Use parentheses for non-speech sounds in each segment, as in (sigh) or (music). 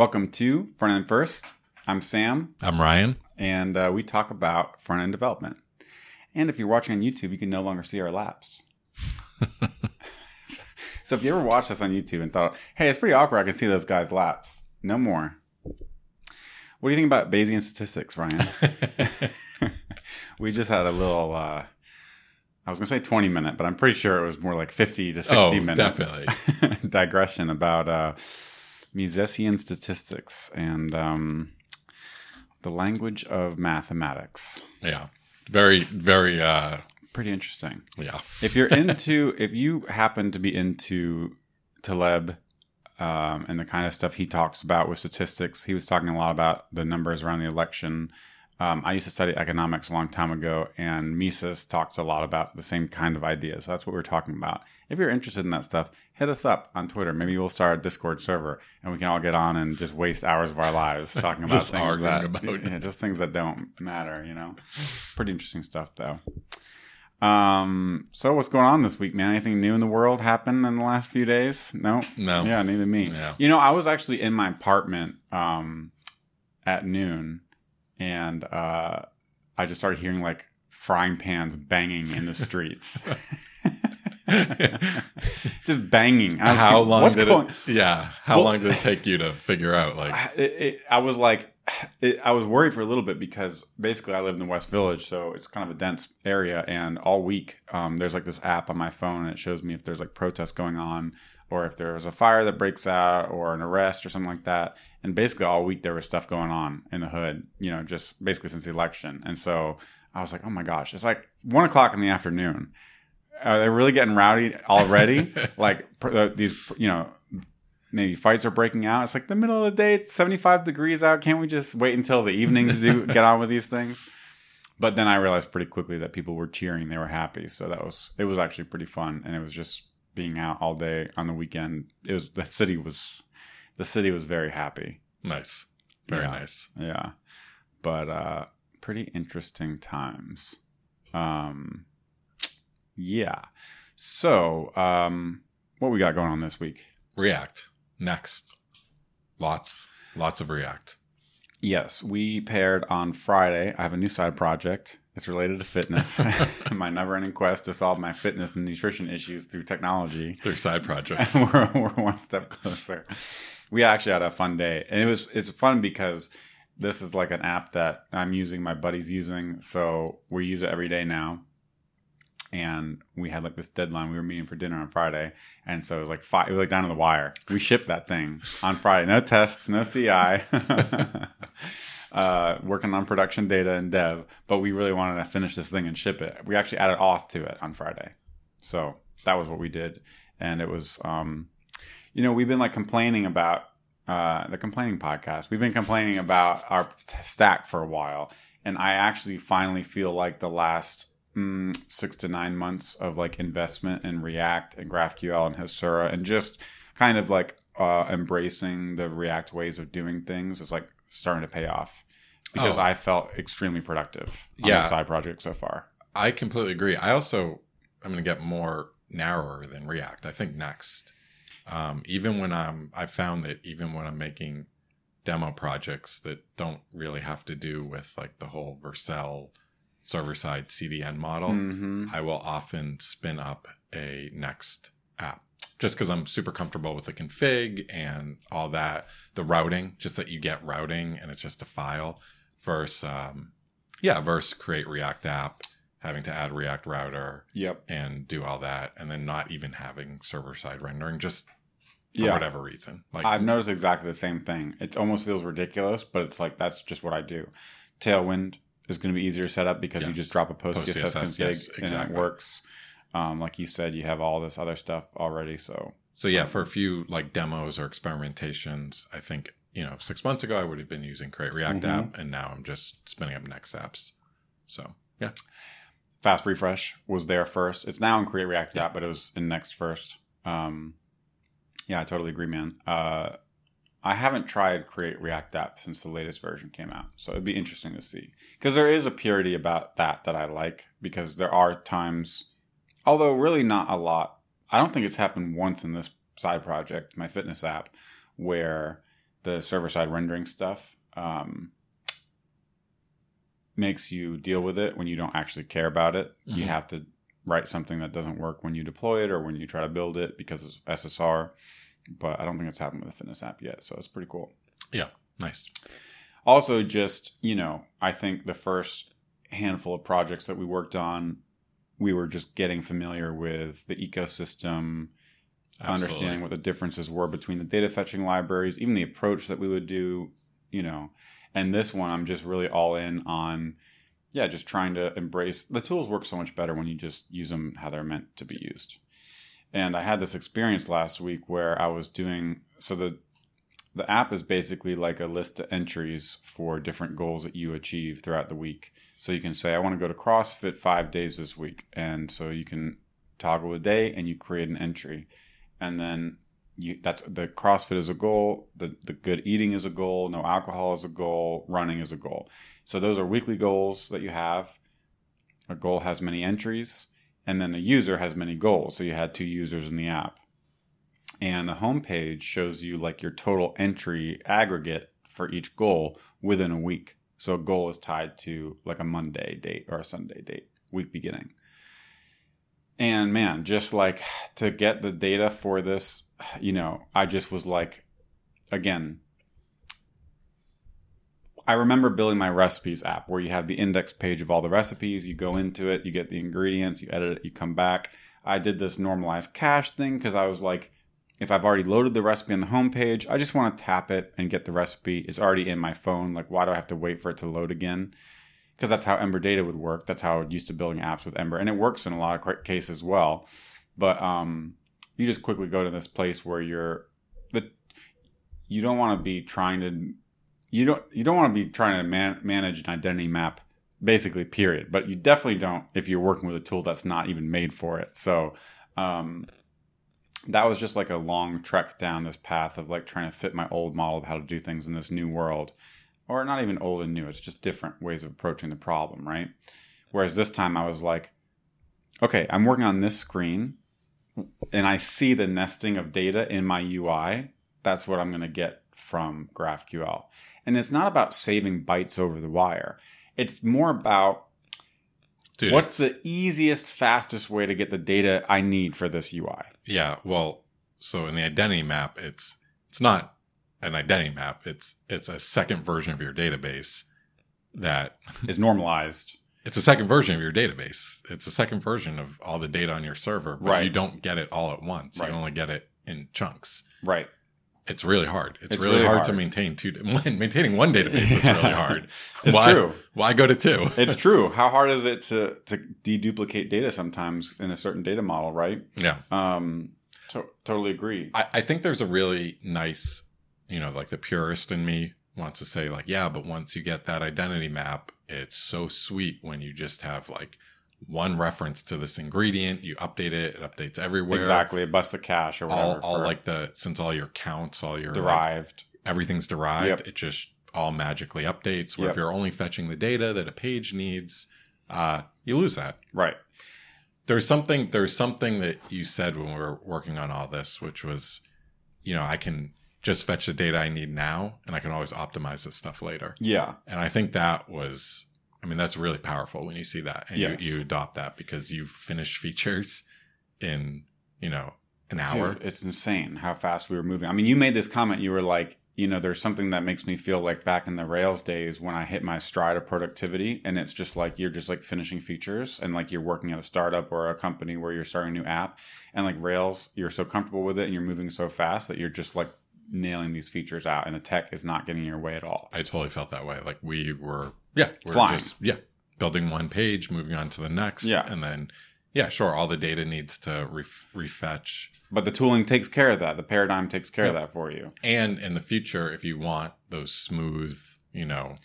Welcome to Front End First. I'm Sam, I'm Ryan. and uh, we talk about front end development. And if you're watching on YouTube, you can no longer see our laps. (laughs) so if you ever watched us on YouTube and thought, hey, it's pretty awkward, I can see those guys' laps. No more. What do you think about Bayesian statistics, Ryan? (laughs) we just had a little, uh, I was going to say 20 minute, but I'm pretty sure it was more like 50 to 60 oh, minutes definitely. (laughs) digression about uh, Misesian statistics and um, the language of mathematics. Yeah. Very, very, uh, Pretty interesting. yeah. If you're (laughs) into, if you happen to be into Taleb um, and the kind of stuff he talks about with statistics, he was talking a lot about the numbers around the election. Um, I used to study economics a long time ago, and Mises talks a lot about the same kind of ideas. So that's what we're talking about. If you're interested in that stuff, hit us up on Twitter. Maybe we'll start a Discord server, and we can all get on and just waste hours of our lives talking about (laughs) Just things arguing that, about- (laughs) yeah, just things that don't matter. You know, (laughs) pretty interesting stuff though. Um, so what's going on this week, man? Anything new in the world happened in the last few days? No, No. yeah, neither me. You know, I was actually in my apartment um, at noon, and uh, I just started hearing like frying pans banging in the streets. (laughs) just banging. How like, long did going? it? Yeah. How Well- long did it take you to figure out? Like, It, it, I was like, (sighs) it, I was worried for a little bit because basically I live in the West Village, so it's kind of a dense area. And all week, um, there's like this app on my phone, and it shows me if there's like protests going on, or if there was a fire that breaks out, or an arrest, or something like that. And basically all week there was stuff going on in the hood, you know, just basically since the election. And so I was like, oh my gosh, it's like one o'clock in the afternoon. Are they really getting rowdy already? (laughs) like uh, these, you know, maybe fights are breaking out. It's like the middle of the day, it's 75 degrees out. Can't we just wait until the evening to do (laughs) get on with these things? But then I realized pretty quickly that people were cheering, they were happy. So that was it was actually pretty fun and it was just being out all day on the weekend. It was the city was the city was very happy. nice. Very Yeah. nice. Yeah. But uh pretty interesting times. Um yeah. So, um what we got going on this week? React. Next. Lots, lots of React. Yes, we paired on Friday. I have a new side project. It's related to fitness. (laughs) (laughs) my never-ending quest to solve my fitness and nutrition issues through technology. They're side projects. (laughs) we're, we're one step closer. We actually had a fun day, and it was it's fun because this is like an app that I'm using. My buddy's using, so we use it every day now. And we had like this deadline. We were meeting for dinner on Friday, and so it was like five. It was like down to the wire. We shipped that thing on Friday. No tests, no CI. Uh, working on production data and dev, but we really wanted to finish this thing and ship it. We actually added auth to it on Friday, so that was what we did, and it was, um, you know, we've been like complaining about uh, the complaining podcast. We've been complaining about our t- stack for a while, and I actually finally feel like the last mm, six to nine months of like investment in React and GraphQL and Hasura, and just kind of like uh, embracing the React ways of doing things is like starting to pay off because Oh. I felt extremely productive on Yeah. the side project so far. I completely agree. I also I'm going to get more narrower than React. I think next, um, even when I'm, I found that even when I'm making demo projects that don't really have to do with like the whole Vercel server side CDN model, Mm-hmm. I will often spin up a next app just because I'm super comfortable with the config and all that. The routing, just that you get routing and it's just a file versus, um, yeah, versus create React app, having to add React router Yep. and do all that, and then not even having server side rendering just for Yeah. whatever reason. Like, I've noticed exactly the same thing. It almost feels ridiculous, but it's like that's just what I do. Tailwind is going to be easier to set up because you just drop a post Post CSS CSS, config yes, and exactly. it works. Um, like you said, you have all this other stuff already. So So yeah, for a few like demos or experimentations, I think you know six months ago I would have been using Create React Mhm. app, and now I'm just spinning up Next apps. So yeah, fast refresh was there first. It's now in Create React Yeah. app, but it was in Next first. Um, yeah, I totally agree, man. Uh, I haven't tried Create React app since the latest version came out, so it'd be interesting to see because there is a purity about that that I like because there are times, although really not a lot. I don't think it's happened once in this side project, my fitness app, where the server side rendering stuff um, makes you deal with it when you don't actually care about it. You Mhm. have to write something that doesn't work when you deploy it or when you try to build it because it's SSR. But I don't think it's happened with the fitness app yet, so it's pretty cool. Yeah, nice. Also, just you know, I think the first handful of projects that we worked on, we were just getting familiar with the ecosystem, understanding what the differences were between the data fetching libraries, even the approach that we would do, you know. And this one, I'm just really all in on, yeah, just trying to embrace the tools work so much better when you just use them how they're meant to be used. And I had this experience last week where I was doing so the the app is basically like a list of entries for different goals that you achieve throughout the week. So you can say, I want to go to CrossFit five days this week. And so you can toggle a day and you create an entry. And then you that's the CrossFit is a goal, the, the good eating is a goal, no alcohol is a goal, running is a goal. So those are weekly goals that you have. A goal has many entries, and then a user has many goals. So you had two users in the app and the homepage shows you like your total entry aggregate for each goal within a week. So a goal is tied to like a Monday date or a Sunday date, week beginning. And man, just like to get the data for this, you know, I just was like, again, I remember building my recipes app where you have the index page of all the recipes. You go into it, you get the ingredients, you edit it, you come back. I did this normalized cache thing because I was like, if I've already loaded the recipe on the homepage, I just want to tap it and get the recipe. It's already in my phone. Like, why do I have to wait for it to load again? Because that's how Ember Data would work. That's how I used to building apps with Ember, and it works in a lot of cases as well. But um, you just quickly go to this place where you're the you don't want to be trying to you don't you don't want to be trying to man, manage an identity map basically period but you definitely don't if you're working with a tool that's not even made for it so um, that was just like a long trek down this path of like trying to fit my old model of how to do things in this new world. Or not even old and new it's just different ways of approaching the problem right? Whereas this time i was like okay i'm working on this screen and i see the nesting of data in my ui that's what i'm going to get from graphql. And it's not about saving bytes over the wire. It's more about Dude, what's it's- the easiest fastest way to get the data i need for this ui Yeah, well, so in the identity map, it's it's not an identity map. It's it's a second version of your database that is normalized it's a second version of your database. It's a second version of all the data on your server, but Right. you don't get it all at once. Right. You only get it in chunks. right It's really hard. It's, It's really, really hard, to maintain two. (laughs) Maintaining one database is really (laughs) hard. it's why, true Why go to two? it's (laughs) true how hard is it to to deduplicate data sometimes in a certain data model right yeah. um to- totally agree I, I think there's a really nice, you know, like the purist in me wants to say like, yeah, but once you get that identity map, it's so sweet when you just have like one reference to this ingredient, you update it, it updates everywhere. exactly it busts the cache or whatever all for like the since all your counts, all your like, derived everything's derived, Yep. it just all magically updates. Where Yep. if you're only fetching the data that a page needs, uh, you lose that. right There's something there's something that you said when we were working on all this, which was, you know, I can just fetch the data I need now, and I can always optimize this stuff later. yeah And I think that was, I mean, that's really powerful when you see that and Yes. you, you adopt that because you finish features in, you know, an hour. Dude, it's insane how fast we were moving. I mean, you made this comment. You were like, you know, there's something that makes me feel like back in the Rails days when I hit my stride of productivity, and it's just like you're just like finishing features, and like you're working at a startup or a company where you're starting a new app, and like Rails, you're so comfortable with it, and you're moving so fast that you're just like nailing these features out, and the tech is not getting in your way at all. I totally felt that way. Like we were, yeah, we are Flying. just, yeah, building one page, moving on to the next. Yeah. And then, yeah, sure, all the data needs to ref- refetch. But the tooling takes care of that. The paradigm takes care of that for you. And in the future, if you want those smooth, you know,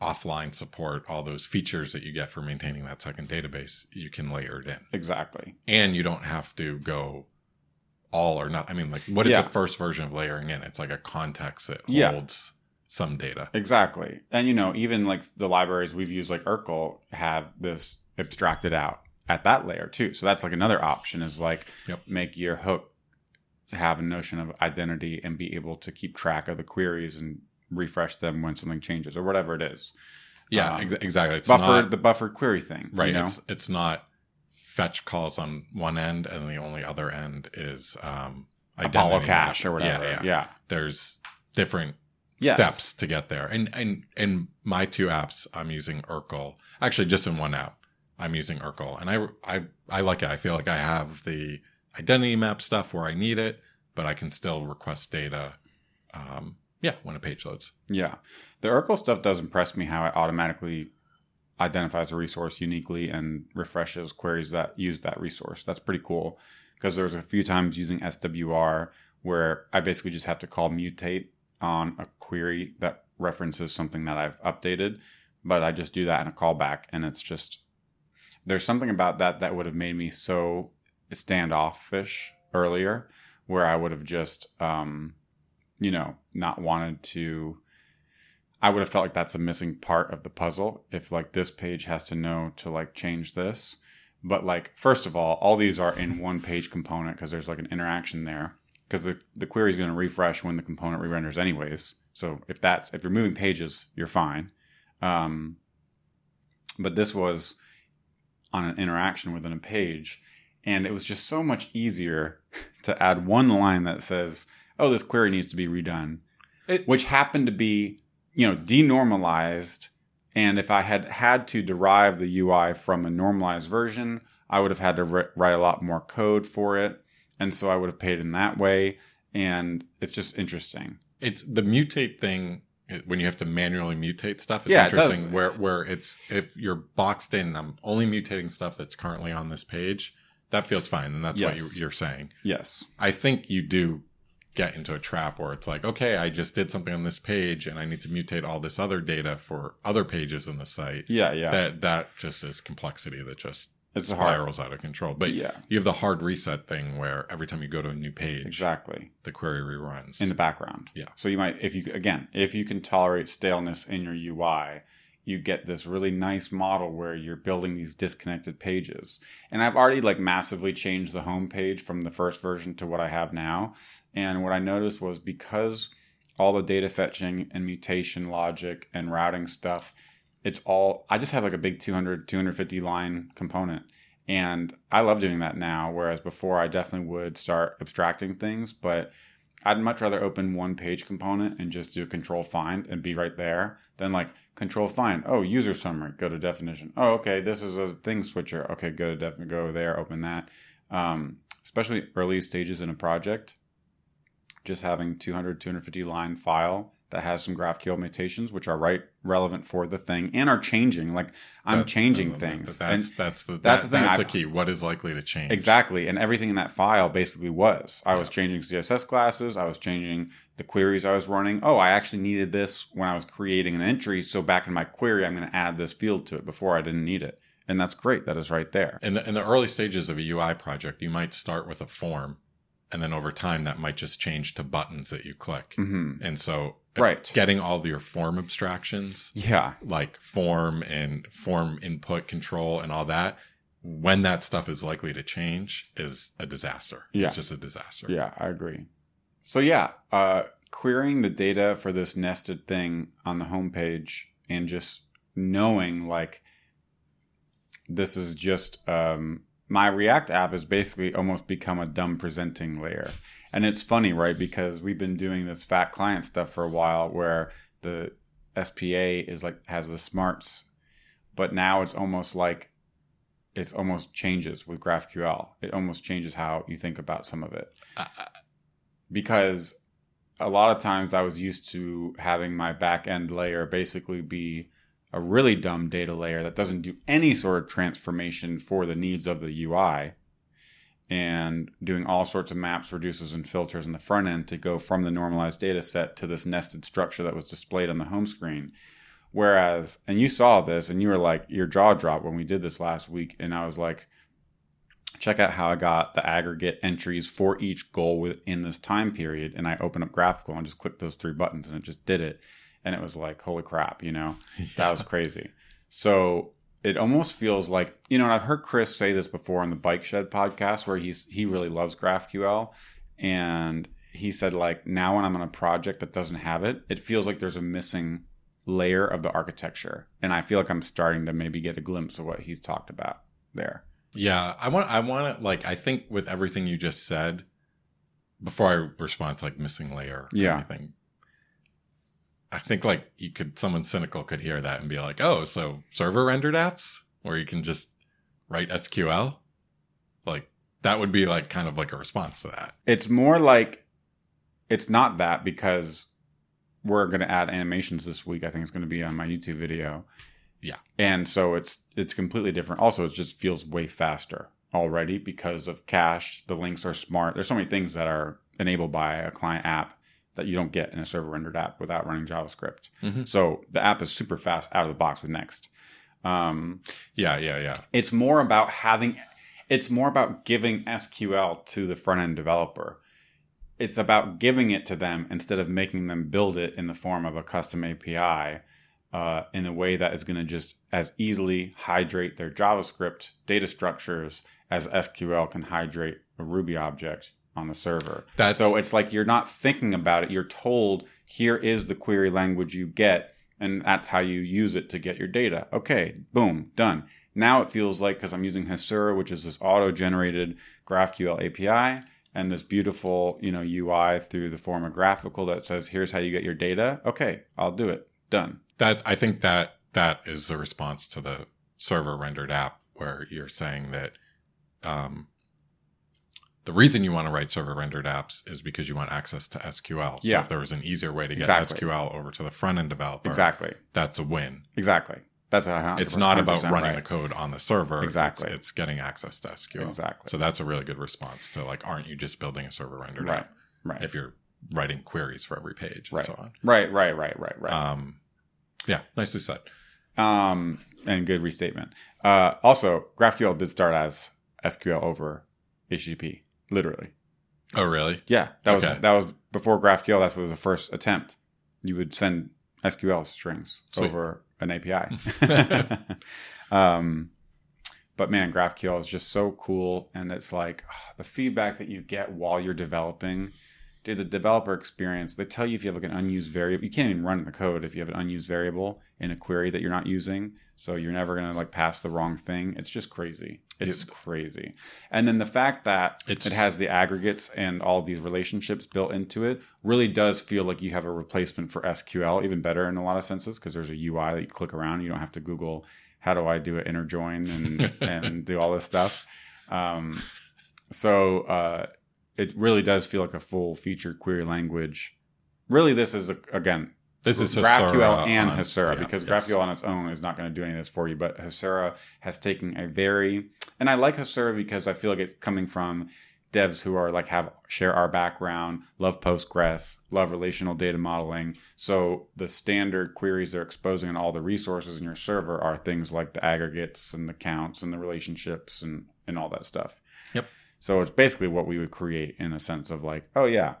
offline support, all those features that you get for maintaining that second database, you can layer it in. Exactly. And you don't have to go all or not. I mean, like, what is Yeah. the first version of layering in? It's like a context that Yeah. holds some data. Exactly. And you know, even like the libraries we've used like urql have this abstracted out at that layer too. So that's like another option is like Yep. make your hook have a notion of identity and be able to keep track of the queries and refresh them when something changes or whatever it is. Yeah, Um, ex- exactly. It's buffer not the buffered query thing, right. You know? It's it's not fetch calls on one end, and the only other end is um, Apollo identity cache map. or whatever. Yeah, yeah. yeah. There's different Yes. steps to get there. And and in my two apps, I'm using urql. Actually, just in one app, I'm using urql, and I I I like it. I feel like I have the identity map stuff where I need it, but I can still request data. Um, yeah, when a page loads. Yeah. The urql stuff does impress me how it automatically identifies a resource uniquely and refreshes queries that use that resource. That's pretty cool because there was a few times using SWR where I basically just have to call mutate on a query that references something that I've updated, but I just do that in a callback and it's just there's something about that that would have made me so standoffish earlier where I would have just um you know, not wanted to. I would have felt like that's a missing part of the puzzle if like this page has to know to like change this. But like first of all, all these are in one page component because there's like an interaction there because the the query is going to refresh when the component re-renders anyways. So if that's if you're moving pages, you're fine. Um, but this was on an interaction within a page, and it was just so much easier (laughs) to add one line that says oh, this query needs to be redone, It- which happened to be, you know, denormalized. And if I had had to derive the UI from a normalized version, I would have had to ri- write a lot more code for it. And so I would have paid in that way. And it's just interesting. It's the mutate thing when you have to manually mutate stuff. It's Yeah, it interesting where where it's if you're boxed in. And I'm only mutating stuff that's currently on this page. That feels fine, and that's what you, you're saying. Yes. I think you do get into a trap where it's like, okay, I just did something on this page, and I need to mutate all this other data for other pages in the site. Yeah. Yeah. That that just is complexity that just it's a hard. spirals out of control. But yeah. you have the hard reset thing where every time you go to a new page, Exactly. the query reruns. in the background. Yeah. So you might, if you again, if you can tolerate staleness in your UI, you get this really nice model where you're building these disconnected pages. And I've already like massively changed the home page from the first version to what I have now. And what I noticed was because all the data fetching and mutation logic and routing stuff, it's all I just have like a big 200 250 line component. And I love doing that now whereas before I definitely would start abstracting things, but I'd much rather open one page component and just do control find and be right there than like control find. Oh, user summary, go to definition. Oh, okay, this is a thing switcher. Okay, go to def, go there, open that. Um, especially early stages in a project, just having 200, 250 line file that has some GraphQL mutations, which are right relevant for the thing and are changing. Like I'm That's- changing that- things. That's that's the that's the thing, That's I- the key. What is likely to change? Exactly. And everything in that file basically was. I was changing CSS classes. I was changing the queries I was running. Oh, I actually needed this when I was creating an entry. So back in my query, I'm going to add this field to it before I didn't need it. And that's great. That is right there. In the in the early stages of a UI project, you might start with a form, and then over time that might just change to buttons that you click. hmm And so, Right. getting all your form abstractions, Yeah. like form and form input control and all that, when that stuff is likely to change, is a disaster. Yeah. It's just a disaster. Yeah, I agree. So yeah, uh, querying the data for this nested thing on the homepage and just knowing like this is just um, my React app has basically almost become a dumb presenting layer. And it's funny, right? Because we've been doing this fat client stuff for a while where the SPA is like has the smarts, but now it's almost like it's almost changes with GraphQL. It almost changes how you think about some of it I- I- because a lot of times I was used to having my back end layer basically be a really dumb data layer that doesn't do any sort of transformation for the needs of the UI and doing all sorts of maps, reduces, and filters in the front end to go from the normalized data set to this nested structure that was displayed on the home screen. Whereas, and you saw this and you were like, your jaw dropped when we did this last week. And I was like, check out how I got the aggregate entries for each goal within this time period. And I open up GraphiQL and just click those three buttons and it just did it. And it was like, holy crap, you know, (laughs) that was crazy. So it almost feels like, you know, and I've heard Chris say this before on the Bike Shed podcast where he's, he really loves GraphQL. and he said like now when I'm on a project that doesn't have it, it feels like there's a missing layer of the architecture, and I feel like I'm starting to maybe get a glimpse of what he's talked about there. Yeah, I want. I want to like. I think with everything you just said, before I respond to like missing layer, Yeah. anything, I think like you could. Someone cynical could hear that and be like, "Oh, so server rendered apps where you can just write SQL, like that would be like kind of like a response to that." It's more like it's not that because we're going to add animations this week. I think it's going to be on my YouTube video. Yeah. And so it's it's completely different. Also, it just feels way faster already because of cache. The links are smart. There's so many things that are enabled by a client app that you don't get in a server rendered app without running JavaScript. Mhm. So the app is super fast out of the box with Next. Um, Yeah, yeah, yeah. it's more about having it's more about giving SQL to the front end developer. It's about giving it to them instead of making them build it in the form of a custom API uh, in a way that is going to just as easily hydrate their JavaScript data structures as SQL can hydrate a Ruby object on the server. That's- so it's like you're not thinking about it. You're told here is the query language you get, and that's how you use it to get your data. Okay, boom, done. Now it feels like because I'm using Hasura, which is this auto-generated GraphQL API, and this beautiful, you know, UI through the form of GraphiQL that says, "Here's how you get your data." Okay, I'll do it. Done. That I think that that is the response to the server rendered app where you're saying that um, the reason you want to write server rendered apps is because you want access to SQL. So Yeah. if there was an easier way to get Exactly. SQL over to the front end developer, Exactly. that's a win. Exactly. That's a. It's not about running right. the code on the server. Exactly. It's, it's getting access to SQL. Exactly. So that's a really good response to like, aren't you just building a server rendered Right. app Right. if you're writing queries for every page and Right. so on? Right. Right. Right. Right. Right. Um, yeah, nicely said. Um, and good restatement. Uh, also, GraphQL did start as SQL over HTTP, literally. Oh, really? Yeah, that was that was before GraphQL. That was the first attempt. You would send SQL strings Sweet. over an API. (laughs) (laughs) um, but man, GraphQL is just so cool, and it's like ah, the feedback that you get while you're developing. Dude, the developer experience, they tell you if you have like an unused variable, you can't even run the code if you have an unused variable in a query that you're not using. So you're never gonna like pass the wrong thing. It's just crazy. It's crazy. And then the fact that it has the aggregates and all these relationships built into it really does feel like you have a replacement for SQL, even better in a lot of senses, because there's a UI that you click around. You don't have to Google how do I do an inner join and (laughs) and do all this stuff. Um, so uh, it really does feel like a full feature query language. Really, this is a, again This is GraphQL and Hasura yeah, because yes. GraphQL on its own is not going to do any of this for you. But Hasura has taken a very, and I like Hasura because I feel like it's coming from devs who are like have share our background, love Postgres, love relational data modeling. So the standard queries they're exposing and all the resources in your server are things like the aggregates and the counts and the relationships and and all that stuff. Yep. So it's basically what we would create in a sense of like, oh yeah,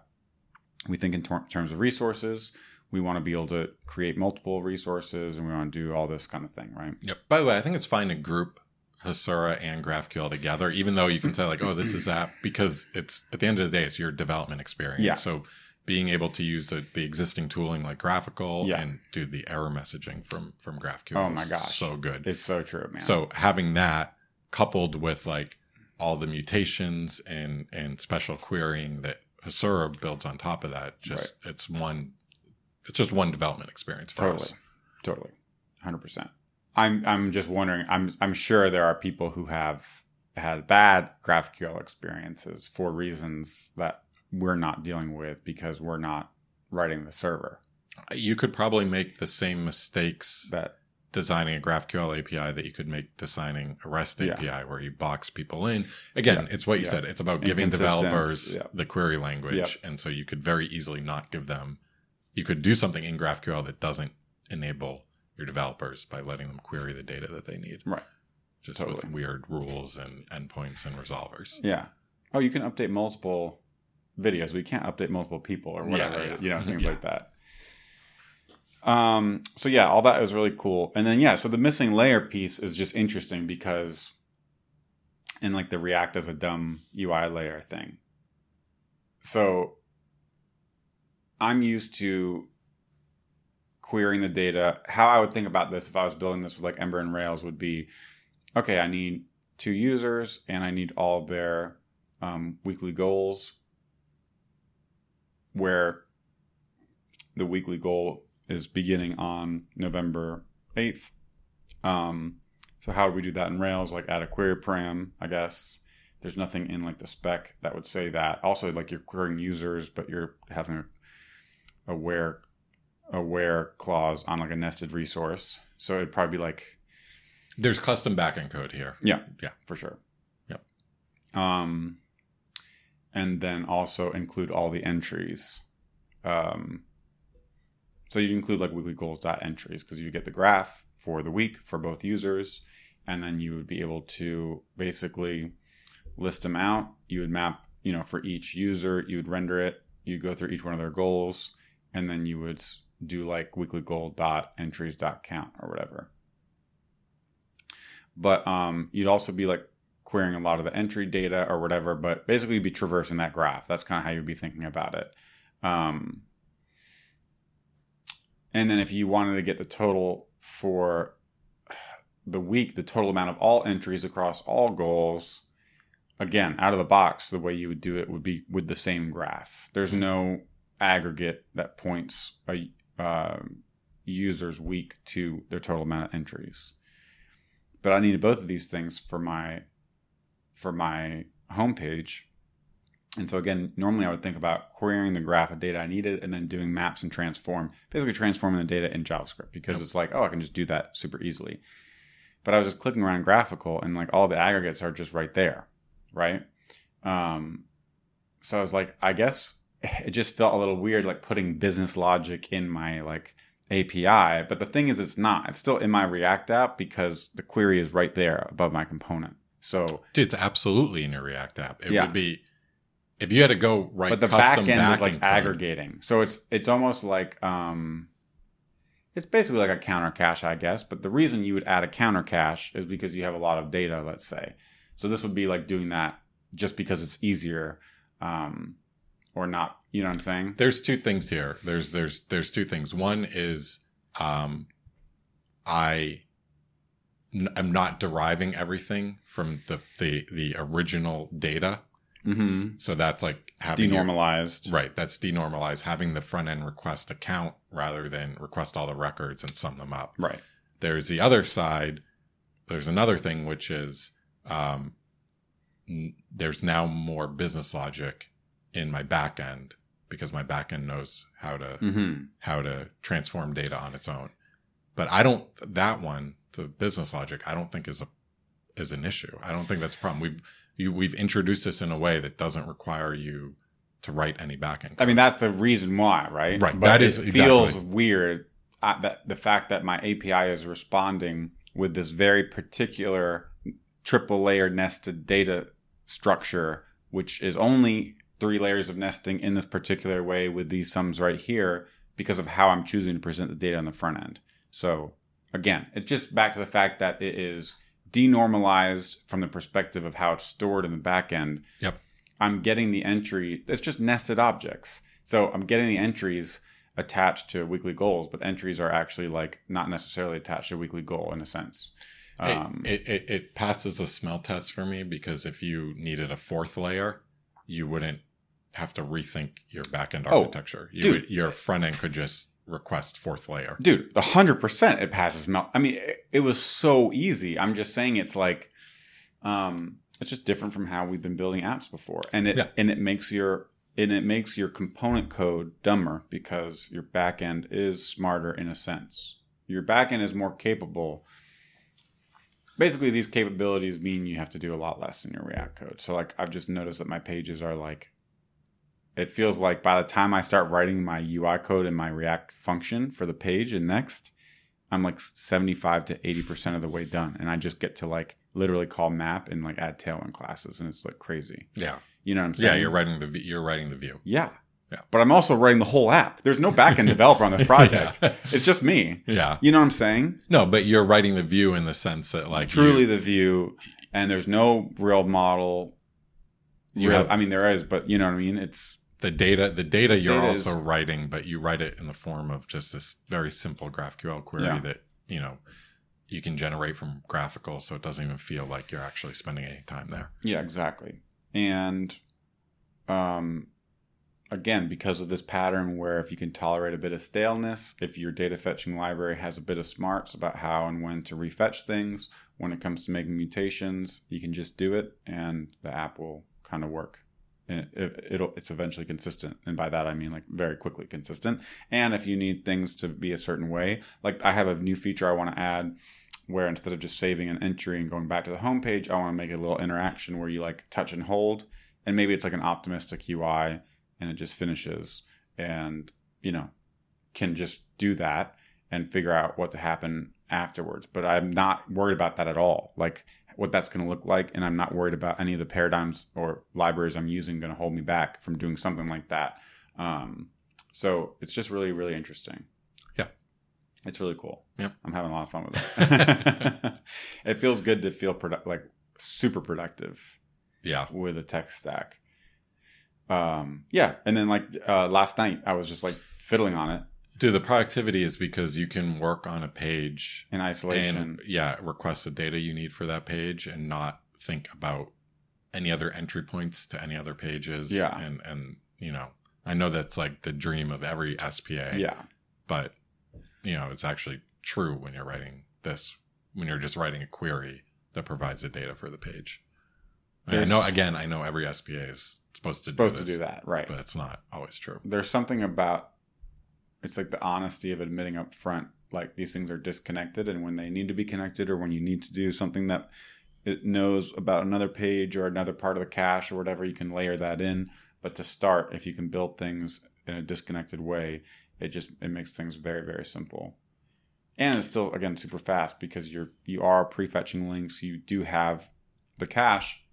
we think in ter- terms of resources. We want to be able to create multiple resources, and we want to do all this kind of thing, right? Yep. By the way, I think it's fine to group Hasura and GraphQL together, even though you can say like, "Oh, this is app," because it's at the end of the day, it's your development experience. Yeah. So being able to use the, the existing tooling like GraphiQL Yeah. and do the error messaging from from GraphQL. Oh my is gosh. so good. It's so true, man. So having that coupled with like all the mutations and and special querying that Hasura builds on top of that, just it's one, it's just one development experience for totally, us. totally, hundred percent. I'm I'm just wondering. I'm I'm sure there are people who have had bad GraphQL experiences for reasons that we're not dealing with because we're not writing the server. You could probably make the same mistakes That designing a GraphQL API that you could make designing a REST Yeah. API where you box people in. Again, Yeah. it's what you Yeah. said. It's about giving developers the query language. And so you could very easily not give them, you could do something in GraphQL that doesn't enable your developers by letting them query the data that they need. Right. Just Totally. with weird rules and endpoints and resolvers. yeah. Oh, you can update multiple videos. We can't update multiple people or Yeah, whatever. yeah. You know, things (laughs) Yeah. like that. Um. So yeah, all that is really cool. And then yeah, so the missing layer piece is just interesting because, in like the React as a dumb UI layer thing, so I'm used to querying the data. How I would think about this if I was building this with like Ember and Rails would be, okay, I need two users and I need all their um, weekly goals where the weekly goal is beginning on November 8th. Um, so how do we do that in Rails? Like add a query param, I guess. There's nothing in like the spec that would say that. Also, like you're querying users, but you're having a, a where a where clause on like a nested resource. So it'd probably be like There's custom backend code here. yeah, Yeah. for sure. Yep. Um, and then also include all the entries. Um, so you include like weekly goals dot entries because you get the graph for the week for both users, and then you would be able to basically list them out. You would map, you know, for each user, you would render it. You go through each one of their goals, and then you would do like weekly goal dot entries dot count or whatever. But um, you'd also be like querying a lot of the entry data or whatever, but basically you'd be traversing that graph. That's kind of how you'd be thinking about it. Um, and then if you wanted to get the total for the week, the total amount of all entries across all goals, again, out of the box, the way you would do it would be with the same graph. There's no aggregate that points a uh, user's week to their total amount of entries. But I needed both of these things for my for my homepage. And so again, normally I would think about querying the graph of data I needed and then doing maps and transform, basically transforming the data in JavaScript because Yep. it's like, oh, I can just do that super easily. But I was just clicking around GraphiQL and like all the aggregates are just right there, right? Um, so I was like, I guess (laughs) it just felt a little weird, like putting business logic in my like API. But the thing is, it's not. It's still in my React app because the query is right there above my component. So, Dude, it's absolutely in your React app. It Yeah. would be if you had to go right. but the back custom end is like code- aggregating. So it's it's almost like um, it's basically like a counter cache, I guess. But the reason you would add a counter cache is because you have a lot of data. Let's say, so this would be like doing that just because it's easier, um, or not. You know what I'm saying? There's two things here. There's there's there's two things. One is um I n- am not deriving everything from the the the original data. Mm-hmm. So that's like having your- Denormalized. right, that's denormalized having the front end request a count rather than request all the records and sum them up. Right. There's the other side. There's another thing which is um, n- there's now more business logic in my backend because my backend knows how to Mm-hmm. how to transform data on its own. But I don't that one the business logic I don't think is a is an issue. I don't think that's a problem. We've you, we've introduced this in a way that doesn't require you to write any backend. I mean, that's the reason why, right? Right, But that it is feels weird uh, that the fact that my API is responding with this very particular triple layer nested data structure, which is only three layers of nesting in this particular way with these sums right here because of how I'm choosing to present the data on the front end. So again, it's just back to the fact that it is denormalized from the perspective of how it's stored in the back end. Yep. I'm getting the entry, it's just nested objects. So I'm getting the entries attached to weekly goals, but entries are actually like not necessarily attached to a weekly goal in a sense. Um, it, it, it passes a smell test for me because if you needed a fourth layer, you wouldn't have to rethink your backend Oh, architecture. you dude. would, your front end could just request fourth layer. dude, the hundred percent it passes melt. I mean, it, it was so easy. I'm just saying it's like, um, it's just different from how we've been building apps before, and it Yeah. and it makes your and it makes your component code dumber because your backend is smarter in a sense. Your backend is more capable. Basically, these capabilities mean you have to do a lot less in your React code. So, like, I've just noticed that my pages are like it feels like by the time I start writing my UI code and my React function for the page and next, I'm like 75 to 80% of the way done. And I just get to like literally call map and like add tailwind classes. And it's like crazy. Yeah. You know what I'm saying? Yeah. You're writing the, you're writing the view. Yeah. Yeah. But I'm also writing the whole app. There's no backend (laughs) developer on this project. Yeah. It's just me. Yeah. You know what I'm saying? No, but you're writing the view in the sense that like Truly you- the view. And there's no real model. You real- have- I mean, there is, but you know what I mean? It's the data the data you're Data also is- writing, but you write it in the form of just this very simple GraphQL query Yeah. that you know you can generate from GraphiQL, so it doesn't even feel like you're actually spending any time there. Yeah, exactly. And um, again, because of this pattern where if you can tolerate a bit of staleness, if your data fetching library has a bit of smarts about how and when to refetch things, when it comes to making mutations, you can just do it and the app will kind of work. It, it'll it's eventually consistent, and by that I mean like very quickly consistent. And if you need things to be a certain way, like I have a new feature I want to add where instead of just saving an entry and going back to the home page, I want to make a little interaction where you like touch and hold, and maybe it's like an optimistic UI, and it just finishes, and you know, can just do that and figure out what to happen afterwards. But I'm not worried about that at all. Like what that's going to look like, and I'm not worried about any of the paradigms or libraries I'm using going to hold me back from doing something like that. Um, so it's just really, really interesting. Yeah. It's really cool. yeah I'm having a lot of fun with it. (laughs) (laughs) it feels good to feel produ- like super productive Yeah, with a tech stack. Um, yeah, and then like uh, last night, I was just like fiddling on it dude. The productivity is because you can work on a page in isolation. and yeah, request the data you need for that page and not think about any other entry points to any other pages. Yeah. and and you know, I know that's like the dream of every SPA. yeah, but you know it's actually true when you're writing this when you're just writing a query that provides the data for the page I, know again i know every spa is supposed to supposed do to do that, right? but it's not always true There's something about it's like the honesty of admitting up front, like these things are disconnected, and when they need to be connected, or when you need to do something that it knows about another page or another part of the cache or whatever, you can layer that in. But to start, if you can build things in a disconnected way, it just it makes things very very simple. And it's still again super fast because you're you are prefetching links. You do have the cache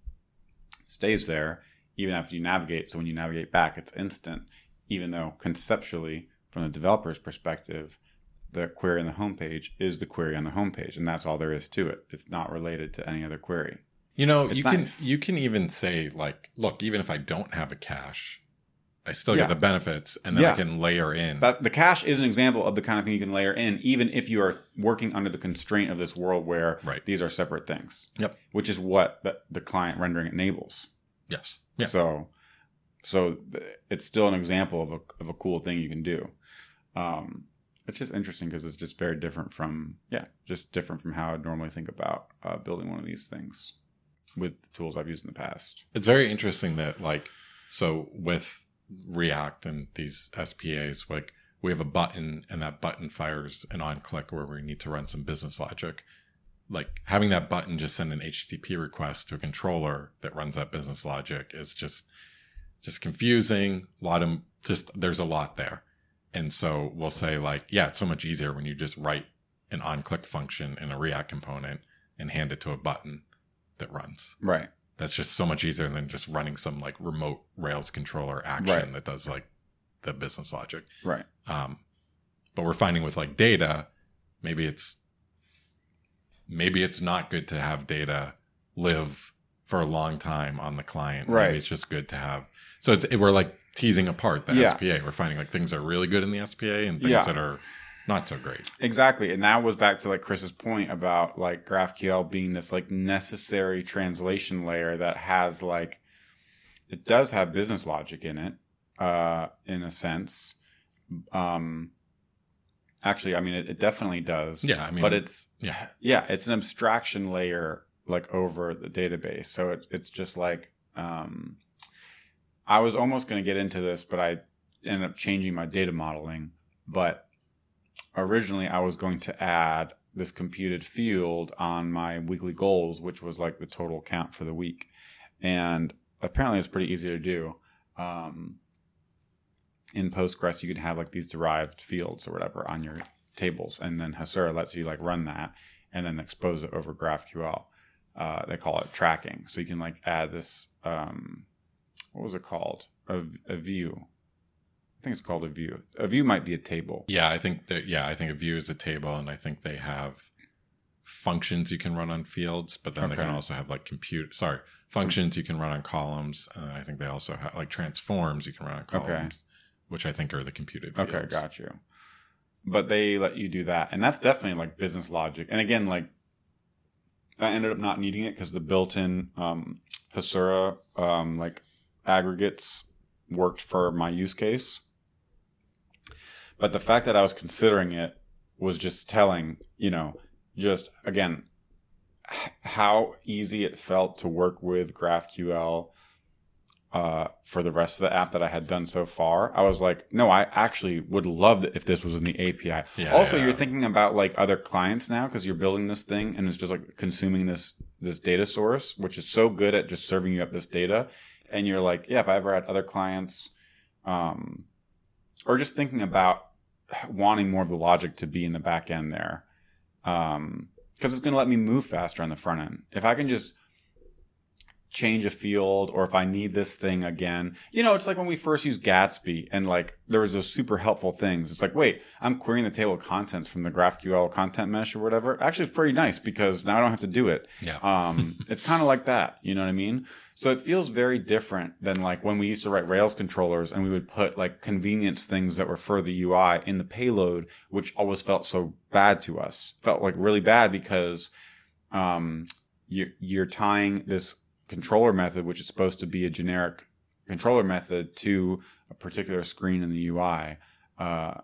stays there even after you navigate. So when you navigate back, it's instant. Even though conceptually, from the developer's perspective, the query on the homepage is the query on the homepage, and that's all there is to it. It's not related to any other query. you know It's you nice. can you can even say like look even if i don't have a cache i still Yeah. get the benefits and then Yeah. i can layer in That the cache is an example of the kind of thing you can layer in, even if you are working under the constraint of this world where Right. these are separate things. Yep. Which is what the, the client rendering enables. yes yeah So, so it's still an example of a of a cool thing you can do. Um, it's just interesting because it's just very different from yeah, just different from how I'd normally think about uh, building one of these things with the tools I've used in the past. it's very interesting that like so with react and these spas like we have a button and that button fires an on click where we need to run some business logic like having that button just send an http request to a controller that runs that business logic is just just confusing a lot of just there's a lot there and so we'll say like yeah it's so much easier when you just write an on click function in a react component and hand it to a button that runs Right. that's just so much easier than just running some like remote Rails controller action Right. that does like the business logic. Right. Um, but we're finding with like data, maybe it's maybe it's not good to have data live for a long time on the client. Right. Maybe it's just good to have. So it's we're like teasing apart the Yeah. SPA. We're finding like things that are really good in the SPA and things Yeah. that are not so great. Exactly. And that was back to like Chris's point about like GraphQL being this like necessary translation layer that has like it does have business logic in it, uh, in a sense. Um actually I mean it, it definitely does. Yeah, I mean, but it's yeah, yeah, it's an abstraction layer like over the database. So it's it's just like um, I was almost going to get into this, but I ended up changing my data modeling. But originally, I was going to add this computed field on my weekly goals, which was like the total count for the week, and apparently it's pretty easy to do. Um, in Postgres, you can have like these derived fields or whatever on your tables, and then Hasura lets you like run that and then expose it over GraphQL. Uh, they call it tracking, so you can like add this. Um, what was it called? A, a view. I think it's called a view. A view might be a table. yeah. I think that yeah, I think a view is a table, and I think they have functions you can run on fields, but then they can also have like compute. Sorry, functions you can run on columns. And I think they also have like transforms you can run on Okay. columns, which I think are the computed fields. Okay, got you. But they let you do that, and that's definitely like business logic. And again, like I ended up not needing it because the built-in um, Hasura um, like aggregates worked for my use case. But the fact that I was considering it was just telling, you know, just again how easy it felt to work with GraphQL uh, for the rest of the app that I had done so far. I was like, no, I actually would love if this was in the API. Yeah, also, yeah. you're thinking about like other clients now because you're building this thing and it's just like consuming this this data source, which is so good at just serving you up this data. And you're like, yeah, if I ever had other clients, um, or just thinking about wanting more of the logic to be in the back end there, um, because it's going to let me move faster on the front end. If I can just change a field or if I need this thing again. You know, it's like when we first used Gatsby and like there was those super helpful things. It's like, wait, I'm querying the table of contents from the GraphQL content mesh or whatever. Actually, it's pretty nice because now I don't have to do it. Yeah. Um, (laughs) it's kind of like that. You know what I mean? So it feels very different than like when we used to write Rails controllers and we would put like convenience things that were for the UI in the payload, which always felt so bad to us. Felt like really bad because um, you, you're tying this controller method, which is supposed to be a generic controller method, to a particular screen in the UI. Uh,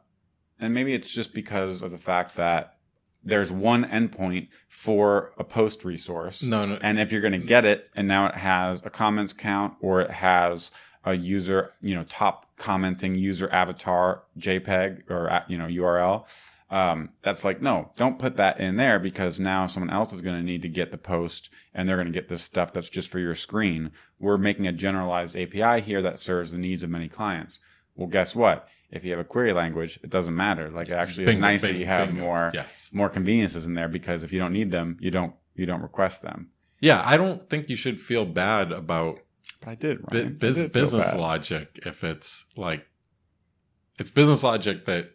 and maybe it's just because of the fact that there's one endpoint for a post resource. No, no. And if you're going to get it, and now it has a comments count or it has a user, you know, top commenting user avatar JPEG or, you know, URL, um, that's like, no, don't put that in there because now someone else is going to need to get the post and they're going to get this stuff that's just for your screen. We're making a generalized API here that serves the needs of many clients. Well, guess what? If you have a query language, it doesn't matter. Like it actually is Bingo, nice that you have bingo. more Yes. more conveniences in there because if you don't need them, you don't you don't request them. Yeah, I don't think you should feel bad about But I did. Ryan. I did business bad. logic if it's like it's business logic that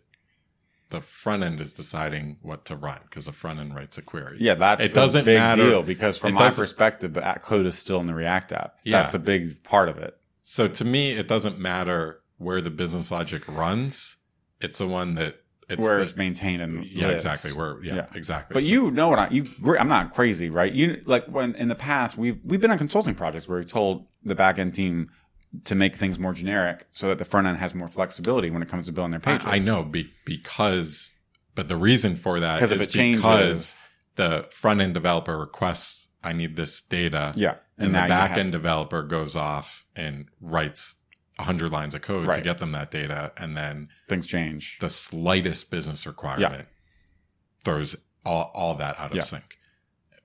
the front end is deciding what to run because the front end writes a query. Yeah, that's It doesn't big matter- deal because from it my perspective, the code is still in the React app. Yeah. That's the big part of it. So to me, it doesn't matter where the business logic runs. It's the one that it's where the- it's maintained and yeah, lives. exactly. Where yeah, Yeah. exactly. But So- you know what I you I'm not crazy, right? You like when in the past we've we've been on consulting projects where we told the back end team to make things more generic so that the front end has more flexibility when it comes to building their pages. I, I know be, because, but the reason for that because it changes, the front end developer requests, I need this data, yeah, and, now the back end developer goes off and writes hundred lines of code to get them that data, and then things change. the slightest business requirement throws all, all that out of Yeah. sync.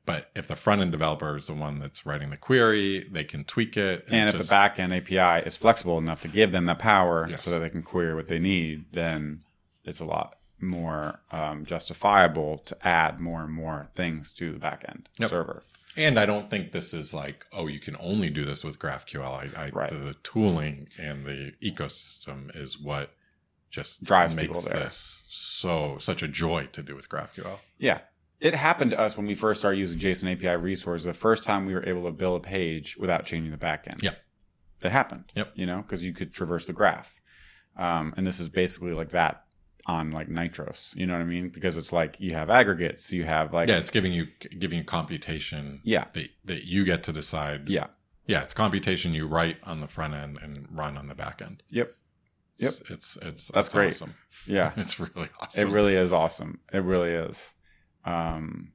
But if the front end developer is the one that's writing the query, they can tweak it. And if just- the back end API is flexible enough to give them the power Yes. so that they can query what they need, then it's a lot more um, justifiable to add more and more things to the back end Yep. server. And I don't think this is like, oh, you can only do this with GraphQL. I, I Right. the, the tooling and the ecosystem is what just Drives makes this so such a joy to do with GraphQL. Yeah. It happened to us when we first started using JSON API resources. The first time we were able to build a page without changing the backend. Yeah. It happened. Yep. You know, because you could traverse the graph. Um, and this is basically like that on like Nitros. You know what I mean? Because it's like you have aggregates, you have like yeah, it's giving you giving you computation yeah, that that you get to decide. yeah. yeah, it's computation you write on the front end and run on the back end. Yep. It's, it's it's That's great. Awesome. Yeah. (laughs) it's really awesome. It really is awesome. It really is. Um,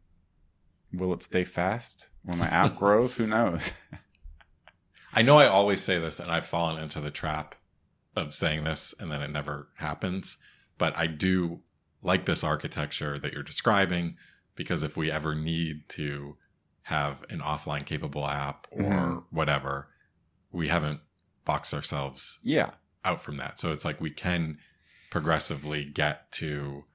will it stay fast when my app grows? Who knows? (laughs) I know I always say this, and I've fallen into the trap of saying this, and then it never happens. But I do like this architecture that you're describing because if we ever need to have an offline capable app or Mhm. whatever, we haven't boxed ourselves yeah. out from that. So it's like we can progressively get to,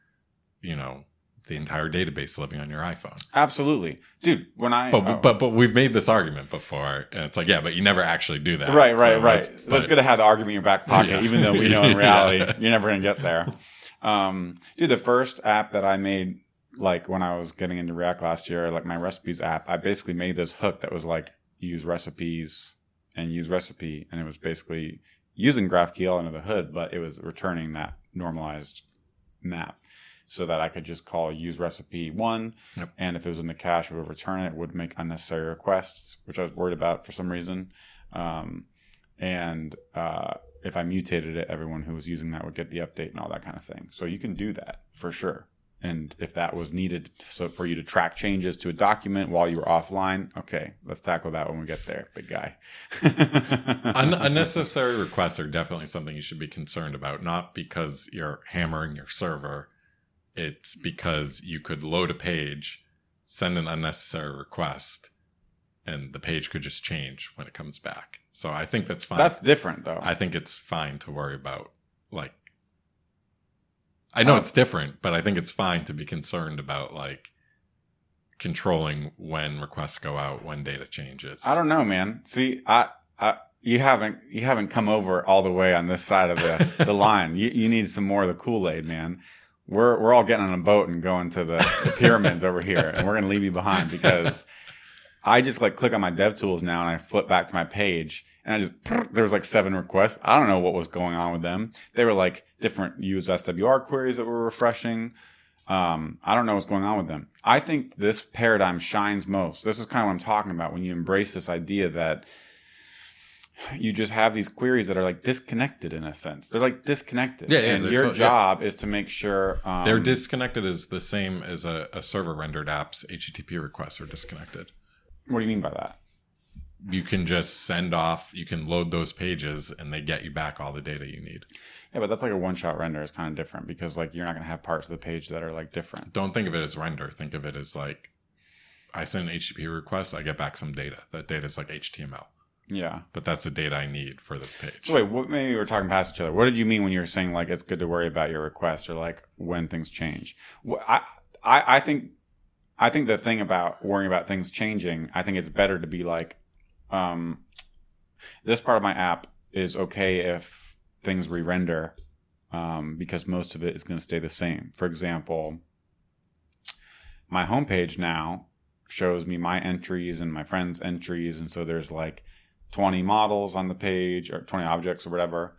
you know, the entire database living on your iPhone. Absolutely, dude. When I But oh. but but we've made this argument before, and it's like, yeah, but you never actually do that. right, right, So right. it's- That's but- good to have the argument in your back (laughs) pocket, Yeah. even though we know in (laughs) reality Yeah. you're never going to get there. Um, dude, the first app that I made like when I was getting into React last year, like my recipes app, I basically made this hook that was like use recipes and use recipe, and it was basically using GraphQL under the hood, but it was returning that normalized map so that I could just call use recipe one. Yep. And if it was in the cache, it would return it, it would make unnecessary requests, which I was worried about for some reason. Um, and uh, if I mutated it, everyone who was using that would get the update and all that kind of thing. So you can do that for sure. And if that was needed so for you to track changes to a document while you were offline, okay, let's tackle that when we get there, big guy. (laughs) Un- unnecessary requests are definitely something you should be concerned about, not because you're hammering your server. It's because you could load a page, send an unnecessary request, and the page could just change when it comes back. So I think that's fine. That's different though. I think it's fine to worry about. Like, I know Oh. it's different, but I think it's fine to be concerned about like controlling when requests go out, when data changes. I don't know, man. See, I, I, you haven't, you haven't come over all the way on this side of the, the (laughs) line. You, you need some more of the Kool Aid, man. We're, we're all getting on a boat and going to the, the pyramids over here, and we're gonna leave you behind because I just like click on my dev tools now and I flip back to my page and I just there was like seven requests. I don't know what was going on with them. They were like different use SWR queries that were refreshing. Um, I don't know what's going on with them. I think this paradigm shines most. This is kind of what I'm talking about when you embrace this idea that you just have these queries that are like disconnected in a sense. They're like disconnected. Yeah, yeah, and your yeah. job is to make sure um, They're disconnected is the same as a, a server rendered app's HTTP requests are disconnected. What do you mean by that? You can just send off, you can load those pages and they get you back all the data you need. Yeah, but that's like a one-shot render. It's kind of different because like you're not gonna have parts of the page that are like different. Don't think of it as render. Think of it as like I send an HTTP request, I get back some data. That data is like HTML, Yeah. but that's the data I need for this page. So wait, what, maybe we're talking past each other. What did you mean when you were saying like it's good to worry about your request or like when things change? Wh- I I, I think I think the thing about worrying about things changing, I think it's better to be like, um, this part of my app is okay if things re-render, um, because most of it is going to stay the same. For example, my homepage now shows me my entries and my friends' entries, and so there's like 20 models on the page or 20 objects or whatever.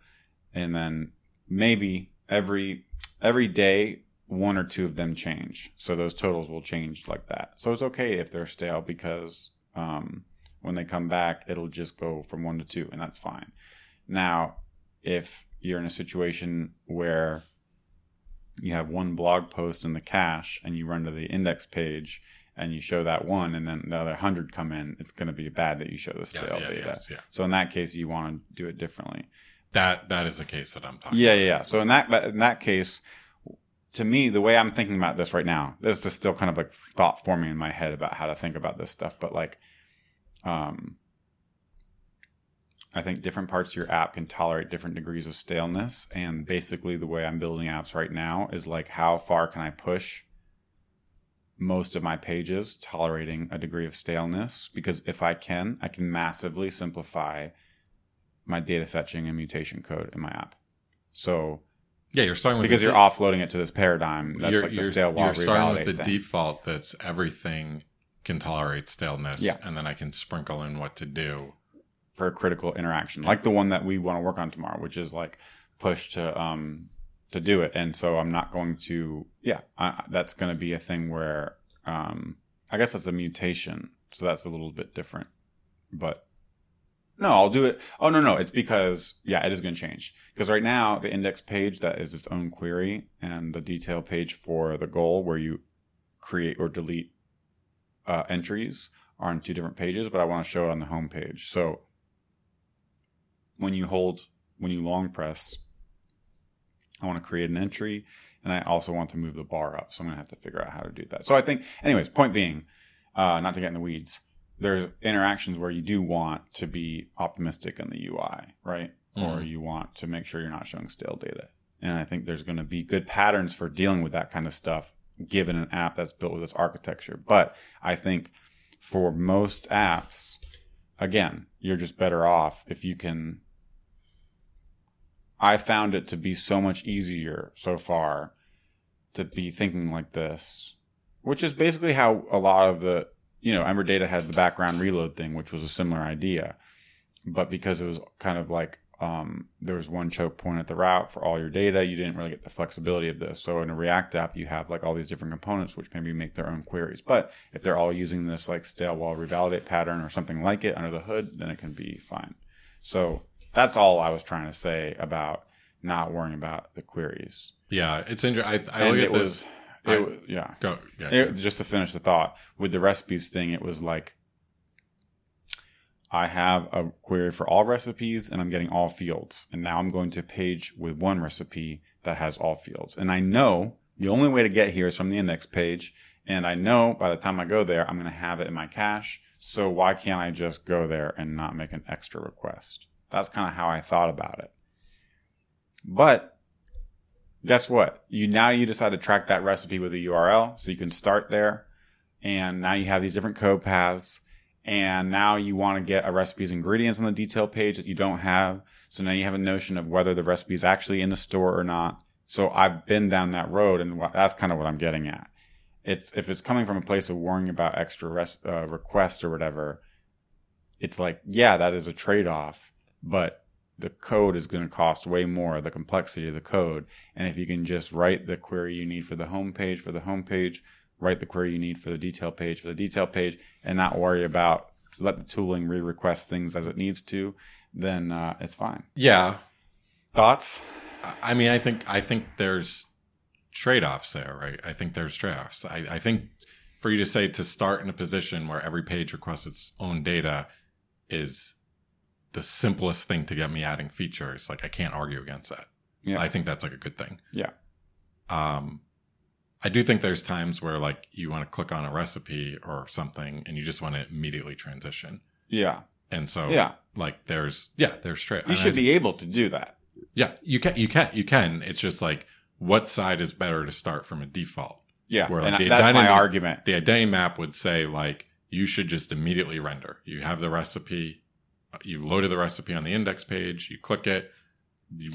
And then maybe every every day one or two of them change. So those totals will change like that. So it's okay if they're stale because um, when they come back it'll just go from one to two and that's fine. Now if you're in a situation where you have one blog post in the cache and you run to the index page and you show that one and then the other 100 come in it's going to be bad that you show the yeah, stale yeah, data yes, yeah. so in that case, you want to do it differently. That that is the case that I'm talking Yeah, yeah, yeah. So in that but in that case, to me, the way I'm thinking about this right now, this is still kind of like thought forming in my head about how to think about this stuff. But like, um, I think different parts of your app can tolerate different degrees of staleness. And basically, the way I'm building apps right now is like, how far can I push most of my pages tolerating a degree of staleness? Because if I can, I can massively simplify my data fetching and mutation code in my app. So Yeah, you're starting with because you're de- offloading it to this paradigm, that's you're, like the you're, stale you're starting with the thing. default that's everything can tolerate staleness, Yeah. and then I can sprinkle in what to do. for a critical interaction, like the one that we want to work on tomorrow, which is like push to um to do it. And so I'm not going to, yeah, I, that's going to be a thing where um I guess that's a mutation, so that's a little bit different. But no, I'll do it. Oh no, no, it's because yeah, it is going to change because right now the index page that is its own query, and the detail page for the goal where you create or delete uh, entries are on two different pages, but I want to show it on the home page. So when you hold, when you long press, I want to create an entry and I also want to move the bar up. So I'm going to have to figure out how to do that. So I think, anyways, point being, uh, not to get in the weeds, there's interactions where you do want to be optimistic in the UI, right? Or Mhm. you want to make sure you're not showing stale data. And I think there's going to be good patterns for dealing with that kind of stuff given an app that's built with this architecture. But I think for most apps, again, you're just better off if you can. I found it to be so much easier so far to be thinking like this which is basically how a lot of the you know Ember Data had the background reload thing, which was a similar idea, but because it was kind of like um, there was one choke point at the route for all your data, you didn't really get the flexibility of this. So in a React app, you have like all these different components which maybe make their own queries. But if they're all using this like stale while revalidate pattern or something like it under the hood, then it can be fine. So that's all I was trying to say about not worrying about the queries. Yeah, it's interesting. I, I look at was, this. it I- yeah. Go. Yeah. It- just to finish the thought with the recipes thing, it was like I have a query for all recipes and I'm getting all fields. And now I'm going to a page with one recipe that has all fields. And I know the only way to get here is from the index page. And I know by the time I go there, I'm going to have it in my cache. So why can't I just go there and not make an extra request? That's kind of how I thought about it. But guess what? You now you decide to track that recipe with a URL, so you can start there, and now you have these different code paths. And now you want to get a recipe's ingredients on the detail page that you don't have. So now you have a notion of whether the recipe is actually in the store or not. So I've been down that road, and that's kind of what I'm getting at. It's if it's coming from a place of worrying about extra res- uh, requests or whatever. It's like, yeah, that is a trade off, but the code is going to cost way more, the complexity of the code. And if you can just write the query you need for the home page for the home page, write the query you need for the detail page for the detail page, and not worry about let the tooling re-request things as it needs to, then uh, it's fine. yeah. Thoughts? I mean, I think I think there's trade offs there, right? I think there's trade offs. I, I think for you to say to start in a position where every page requests its own data is the simplest thing to get me adding features. Like I can't argue against that. Yeah. I think that's like a good thing. Yeah. Um, I do think there's times where like you want to click on a recipe or something and you just want to immediately transition. Yeah. And so, Yeah. like there's, yeah, there's trade. You should be able to do that. Yeah, you can, you can, you can. It's just like what side is better to start from a default. Yeah. Where, like, and the that's my identity- argument. The identity map would say like you should just immediately render. You have the recipe, you've loaded the recipe on the index page. You click it.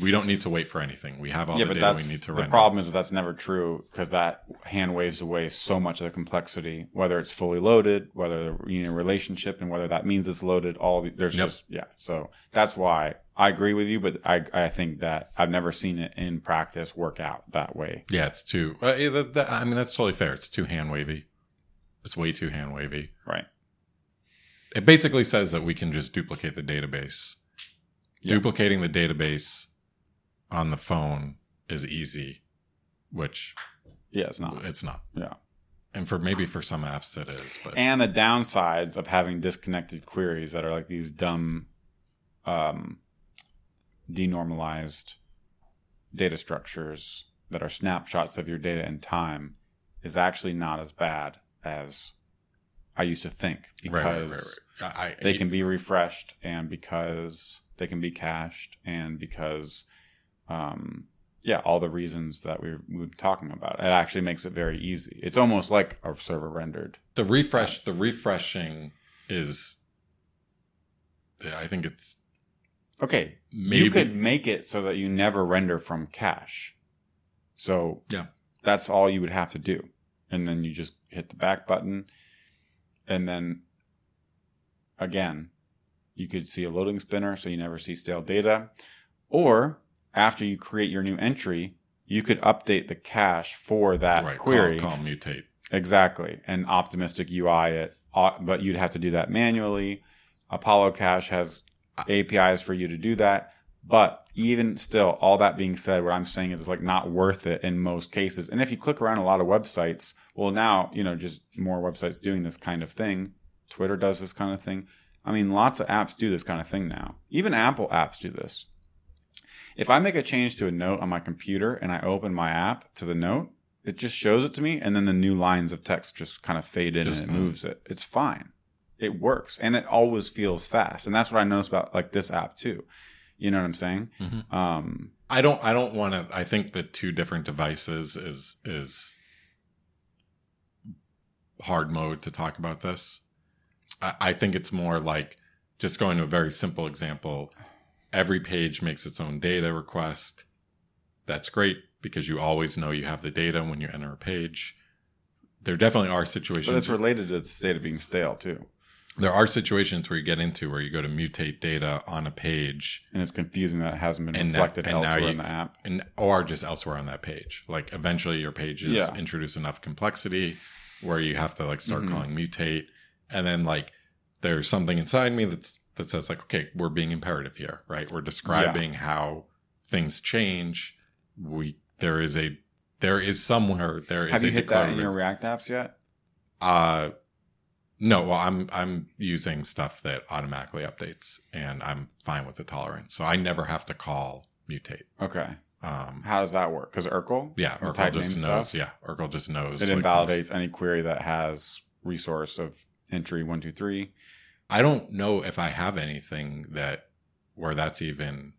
We don't need to wait for anything. We have all yeah, the data we need to run. the problem is that that's never true because that hand waves away so much of the complexity, whether it's fully loaded, whether the you know relationship, and whether that means it's loaded. All the, there's Yep. just yeah. So that's why I agree with you, but I I think that I've never seen it in practice work out that way. Yeah, it's too. Uh, that, that- I mean, that's totally fair. It's too hand wavy. It's way too hand wavy. Right. It basically says that we can just duplicate the database. Yeah. Duplicating the database on the phone is easy, which Yeah, it's not. it's not. Yeah. And for maybe for some apps it is, but and the downsides of having disconnected queries that are like these dumb um, denormalized data structures that are snapshots of your data in time is actually not as bad as I used to think because right, right, right. I, they can be refreshed and because they can be cached and because um, yeah all the reasons that we we were talking about it actually makes it very easy it's almost like a server rendered the refresh the refreshing is yeah, I think it's Okay, maybe you could make it so that you never render from cache. So Yeah. that's all you would have to do, and then you just hit the back button, and then again, you could see a loading spinner, so you never see stale data, or after you create your new entry, you could update the cache for that right, query Call, call mutate. Exactly. And optimistic UI it, but you'd have to do that manually. Apollo Cache has APIs for you to do that. But even still, all that being said, what I'm saying is it's like not worth it in most cases. And if you click around a lot of websites, well, now, you know, just more websites doing this kind of thing. Twitter does this kind of thing. I mean, lots of apps do this kind of thing now. Even Apple apps do this. If I make a change to a note on my computer and I open my app to the note, it just shows it to me and then the new lines of text just kind of fade in Just and it moves it it's fine it works and it always feels fast and that's what i noticed about like this app too you know what i'm saying Mhm. um I don't I don't want to I think the two different devices is is hard mode to talk about this. I, I think it's more like just going to a very simple example. Every page makes its own data request. That's great because you always know you have the data when you enter a page. there definitely are situations. But situations. it's related to the state of being stale too, there are situations where you get into where you go to mutate data on a page and it's confusing that it hasn't been reflected now elsewhere you- in the app. and or just elsewhere on that page. Like eventually your pages Yeah. introduce enough complexity where you have to like start Mhm. calling mutate, and then like there's something inside me that's that says like okay we're being imperative here, right? We're describing how things change. We there is a there is somewhere there is Have you a hit that in your React apps yet? Uh no, well I'm I'm using stuff that automatically updates and I'm fine with the tolerance. So I never have to call mutate. Okay. Um How does that work? Because urql, yeah, urql just knows. stuff? Yeah, urql just knows. it like, invalidates any query that has resource of entry one two three. I don't know if I have anything that where that's even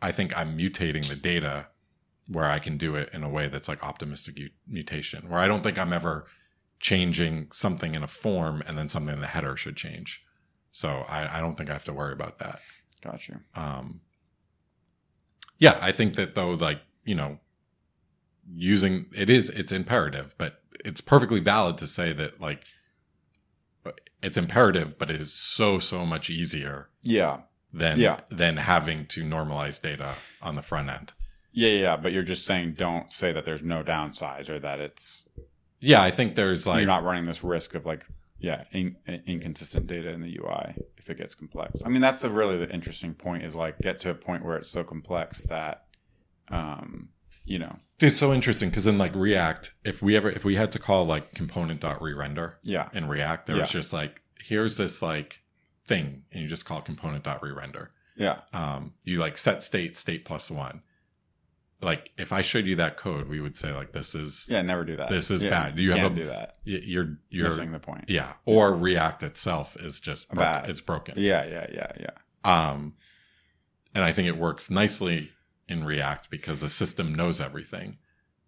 I think I'm mutating the data where I can do it in a way that's like optimistic mutation, where I don't think I'm ever changing something in a form and then something in the header should change. So I, I don't think I have to worry about that. Got you. Um, yeah, I think that though, like, you know, using it is, it's imperative, but it's perfectly valid to say that like it's imperative, but it is so, so much easier Yeah. than, Yeah. than having to normalize data on the front end. Yeah, yeah, yeah, but you're just saying don't say that there's no downsides or that it's Yeah. I think there's like, you're not running this risk of like yeah in, inconsistent data in the UI if it gets complex. I mean that's the really the interesting point is like get to a point where it's so complex that um you know it's so interesting because in like React, if we ever, if we had to call like component.rerender, yeah in React, there was just like, here's this like thing, and you just call component.rerender. yeah um, you like set state state plus one. Like if I showed you that code, we would say like this is yeah never do that. This is Yeah, bad. You have can't a- do that. you're you're missing the point. yeah. Or React itself is just broken. Bad. It's broken. Yeah, yeah, yeah, yeah. Um, and I think it works nicely in React because the system knows everything.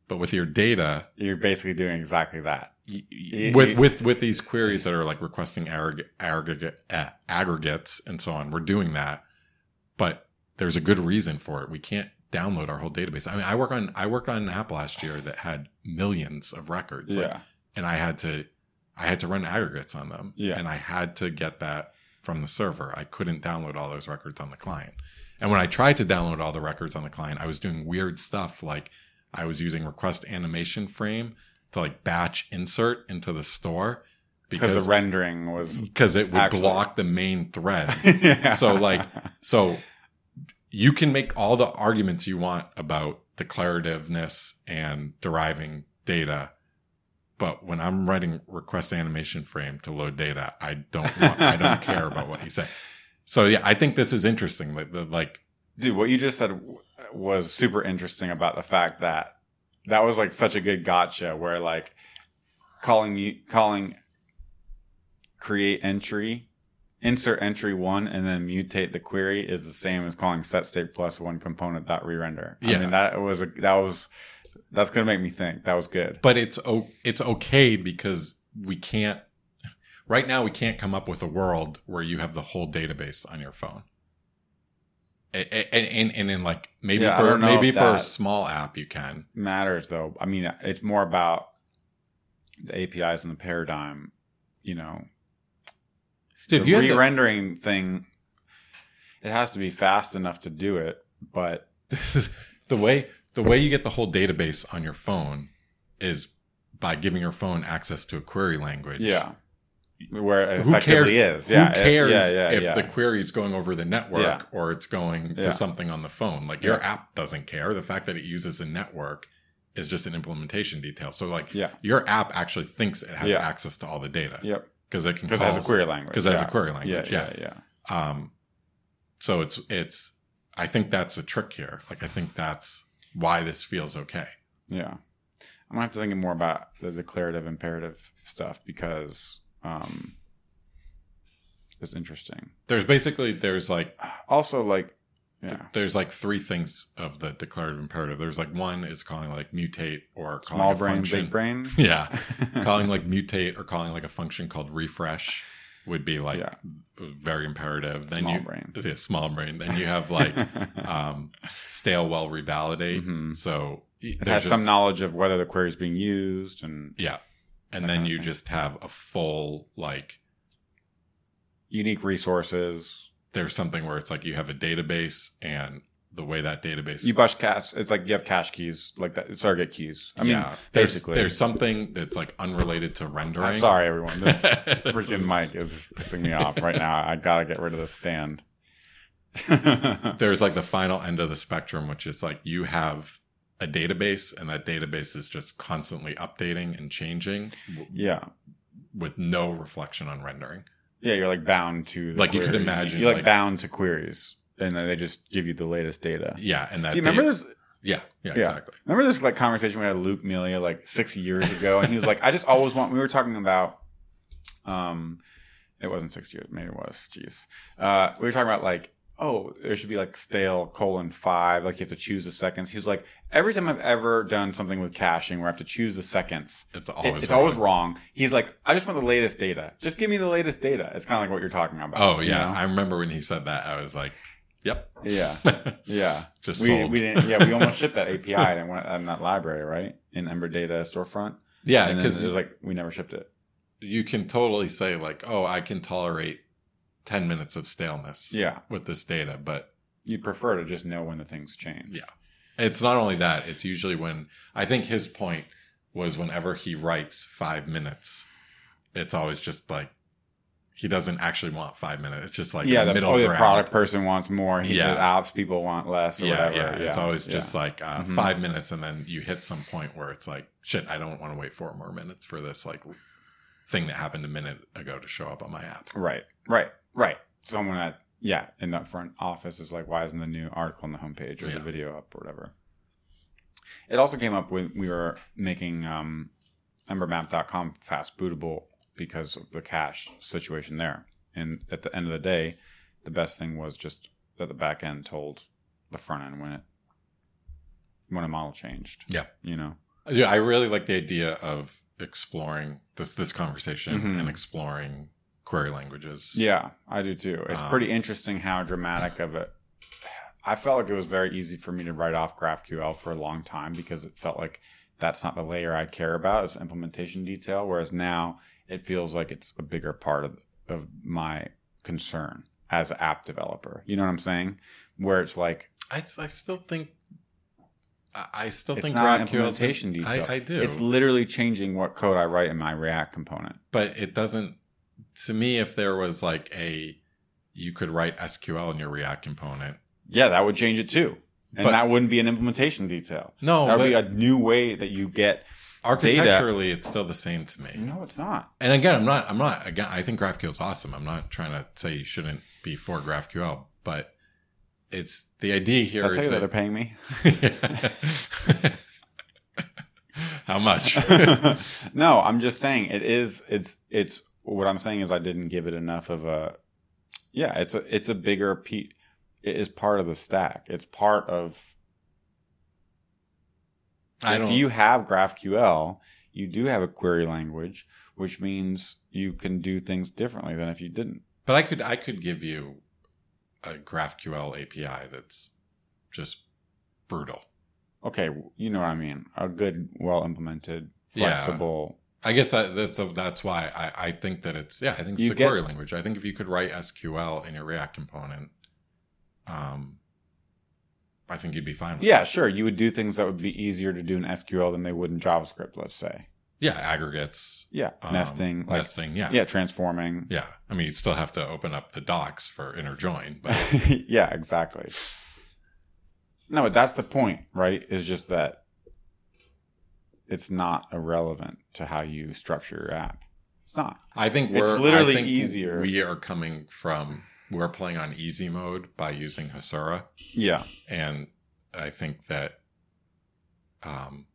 But with your data, You're basically doing exactly that. y- Y- with with with these queries that are like requesting aggregate, aggregate aggregates and so on, we're doing that. But there's a good reason for it. We can't download our whole database. I mean, I work on I worked on an app last year that had millions of records. like, Yeah. and I had to I had to run aggregates on them. Yeah. And I had to get that from the server. I couldn't download all those records on the client. And when I tried to download all the records on the client, I was doing weird stuff like I was using request animation frame to like batch insert into the store because because the rendering was because it would Actually- block the main thread. (laughs) yeah. So, like- so you can make all the arguments you want about declarativeness and deriving data. But when I'm writing request animation frame to load data, I don't want, I don't (laughs) care about what you say. So yeah, I think this is interesting. Like, the, like dude, what you just said was super interesting about the fact that that was like such a good gotcha where like calling you calling create entry insert entry one and then mutate the query is the same as calling set state plus one component dot re-render. Yeah. I mean that was a that was that's gonna make me think. That was good. but it's o- it's okay because we can't right now we can't come up with a world where you have the whole database on your phone and and, and in like maybe Yeah, for maybe for a small app you can matters though. I mean, it's more about the APIs and the paradigm. You know, Dude, the had the- re-rendering thing. It has to be fast enough to do it, but (laughs) the way the way you get the whole database on your phone is by giving your phone access to a query language yeah, where it Who effectively is. Yeah, Who it- cares yeah, yeah, if yeah. the query is going over the network or it's going to something on the phone? Like your app doesn't care. The fact that it uses a network is just an implementation detail. So like yeah, your app actually thinks it has access to all the data yep. Because it can Because it has a query language. because it has a query Yeah, language. yeah, Yeah. yeah. Um, so it's it's. I think that's a trick here. Like I think that's why this feels okay. Yeah. I'm gonna have to think more about the declarative imperative stuff because um it's interesting. There's basically there's like Also like yeah. there's like three things of the declarative imperative. There's like one is calling like mutate or calling Small a brain, function. big brain. (laughs) Yeah, (laughs) calling like mutate or calling like a function called refresh would be like Yeah. very imperative. Then Small you brain. (laughs) yeah, small brain. Then you have like um, stale while revalidate. Mhm. So it there's has some knowledge of whether the query is being used and yeah. and then you thing. just have a full like unique resources. There's something where it's like you have a database and the way that database You bush cache. It's like you have cache keys, like that surrogate keys. I mean, yeah, there's, basically. there's something that's like unrelated to rendering. I'm sorry, everyone. This (laughs) freaking is- mic is pissing me off right now. I gotta get rid of this stand. (laughs) There's like the final end of the spectrum, which is like you have a database, and that database is just constantly updating and changing yeah, with no reflection on rendering. Yeah. You're like bound to Like, you could imagine, You're like, like- bound to queries, and then they just give you the latest data. Yeah, and that Do you remember data- this? Yeah, yeah, Yeah. exactly. Remember this like conversation we had with Luke Melia like six years ago, and he was like, "I just always want." We were talking about, um, it wasn't six years, maybe it was. Jeez, uh, we were talking about like, oh, there should be like stale colon five, like you have to choose the seconds. He was like, every time I've ever done something with caching where I have to choose the seconds, It's it- always it's wrong. always wrong. He's like, I just want the latest data. Just give me the latest data. It's kind of like what you're talking about. Oh you yeah, know? I remember when he said that. I was like, "Yep, yeah, (laughs) yeah. just we, sold." we didn't. Yeah, we almost shipped that API that went in that library, right? In Ember Data storefront. yeah, and then it because was like we never shipped it. you can totally say like, "Oh, I can tolerate ten minutes of staleness Yeah, with this data," but you'd prefer to just know when the things change. Yeah. It's not only that, it's usually when I think his point was whenever he writes five minutes, it's always just like he doesn't actually want five minutes. It's just like yeah. The, middle oh, the product person wants more. He, Yeah. The apps people want less. Or yeah, whatever. yeah, It's always yeah. just like uh, Mhm. five minutes, and then you hit some point where it's like, shit, I don't want to wait four more minutes for this like thing that happened a minute ago to show up on my app. right, right, right. Someone at yeah in that front office is like, why isn't the new article on the homepage or Yeah. the video up or whatever? It also came up when we were making um, embermap.com fast bootable because of the cache situation there. And at the end of the day, the best thing was just that the back end told the front end when it when a model changed. Yeah. You know? Yeah, I really like the idea of exploring this this conversation Mhm. and exploring query languages. Yeah, I do too. It's Um, pretty interesting how dramatic of it. I felt like it was very easy for me to write off GraphQL for a long time because it felt like that's not the layer I care about. It's implementation detail. Whereas now it feels like it's a bigger part of, of my concern as an app developer. You know what I'm saying? Where it's like I, I still think I, still it's think not GraphQL implementation detail. I, I do, It's literally changing what code I write in my React component. but it doesn't. To me, if there was like a, you could write SQL in your React component. Yeah, that would change it too. And But- that wouldn't be an implementation detail. No, that would be a new way that you get architecturally, it's still the same to me. No, it's not. And again, I'm not. I'm not. Again, I think GraphQL is awesome. I'm not trying to say you shouldn't be for GraphQL, but it's the idea here I'll tell you is that they're paying me. (laughs) How much? (laughs) no, I'm just saying it is. It's it's what I'm saying is I didn't give it enough of a. Yeah, it's a it's a bigger pe It is part of the stack. It's part of. I if don't. you have GraphQL, you do have a query language, which means you can do things differently than if you didn't. but I could. I could give you a GraphQL API that's just brutal. Okay, you know what I mean. A good, well implemented, flexible. I guess that, that's that's why I, I think that it's yeah I think it's You a query language. I think if you could write SQL in your React component, um, I think you'd be fine. with Yeah, it. sure. You would do things that would be easier to do in SQL than they would in JavaScript. Let's say. yeah, aggregates, Yeah, um, nesting, like nesting, yeah, yeah, transforming. yeah. I mean, you'd still have to open up the docs for inner join, but (laughs) yeah, exactly. No, but that's the point, right? Is just that it's not irrelevant to how you structure your app. It's not. I think It's we're literally I think easier. We are coming from we're playing on easy mode by using Hasura, Yeah, and I think that um,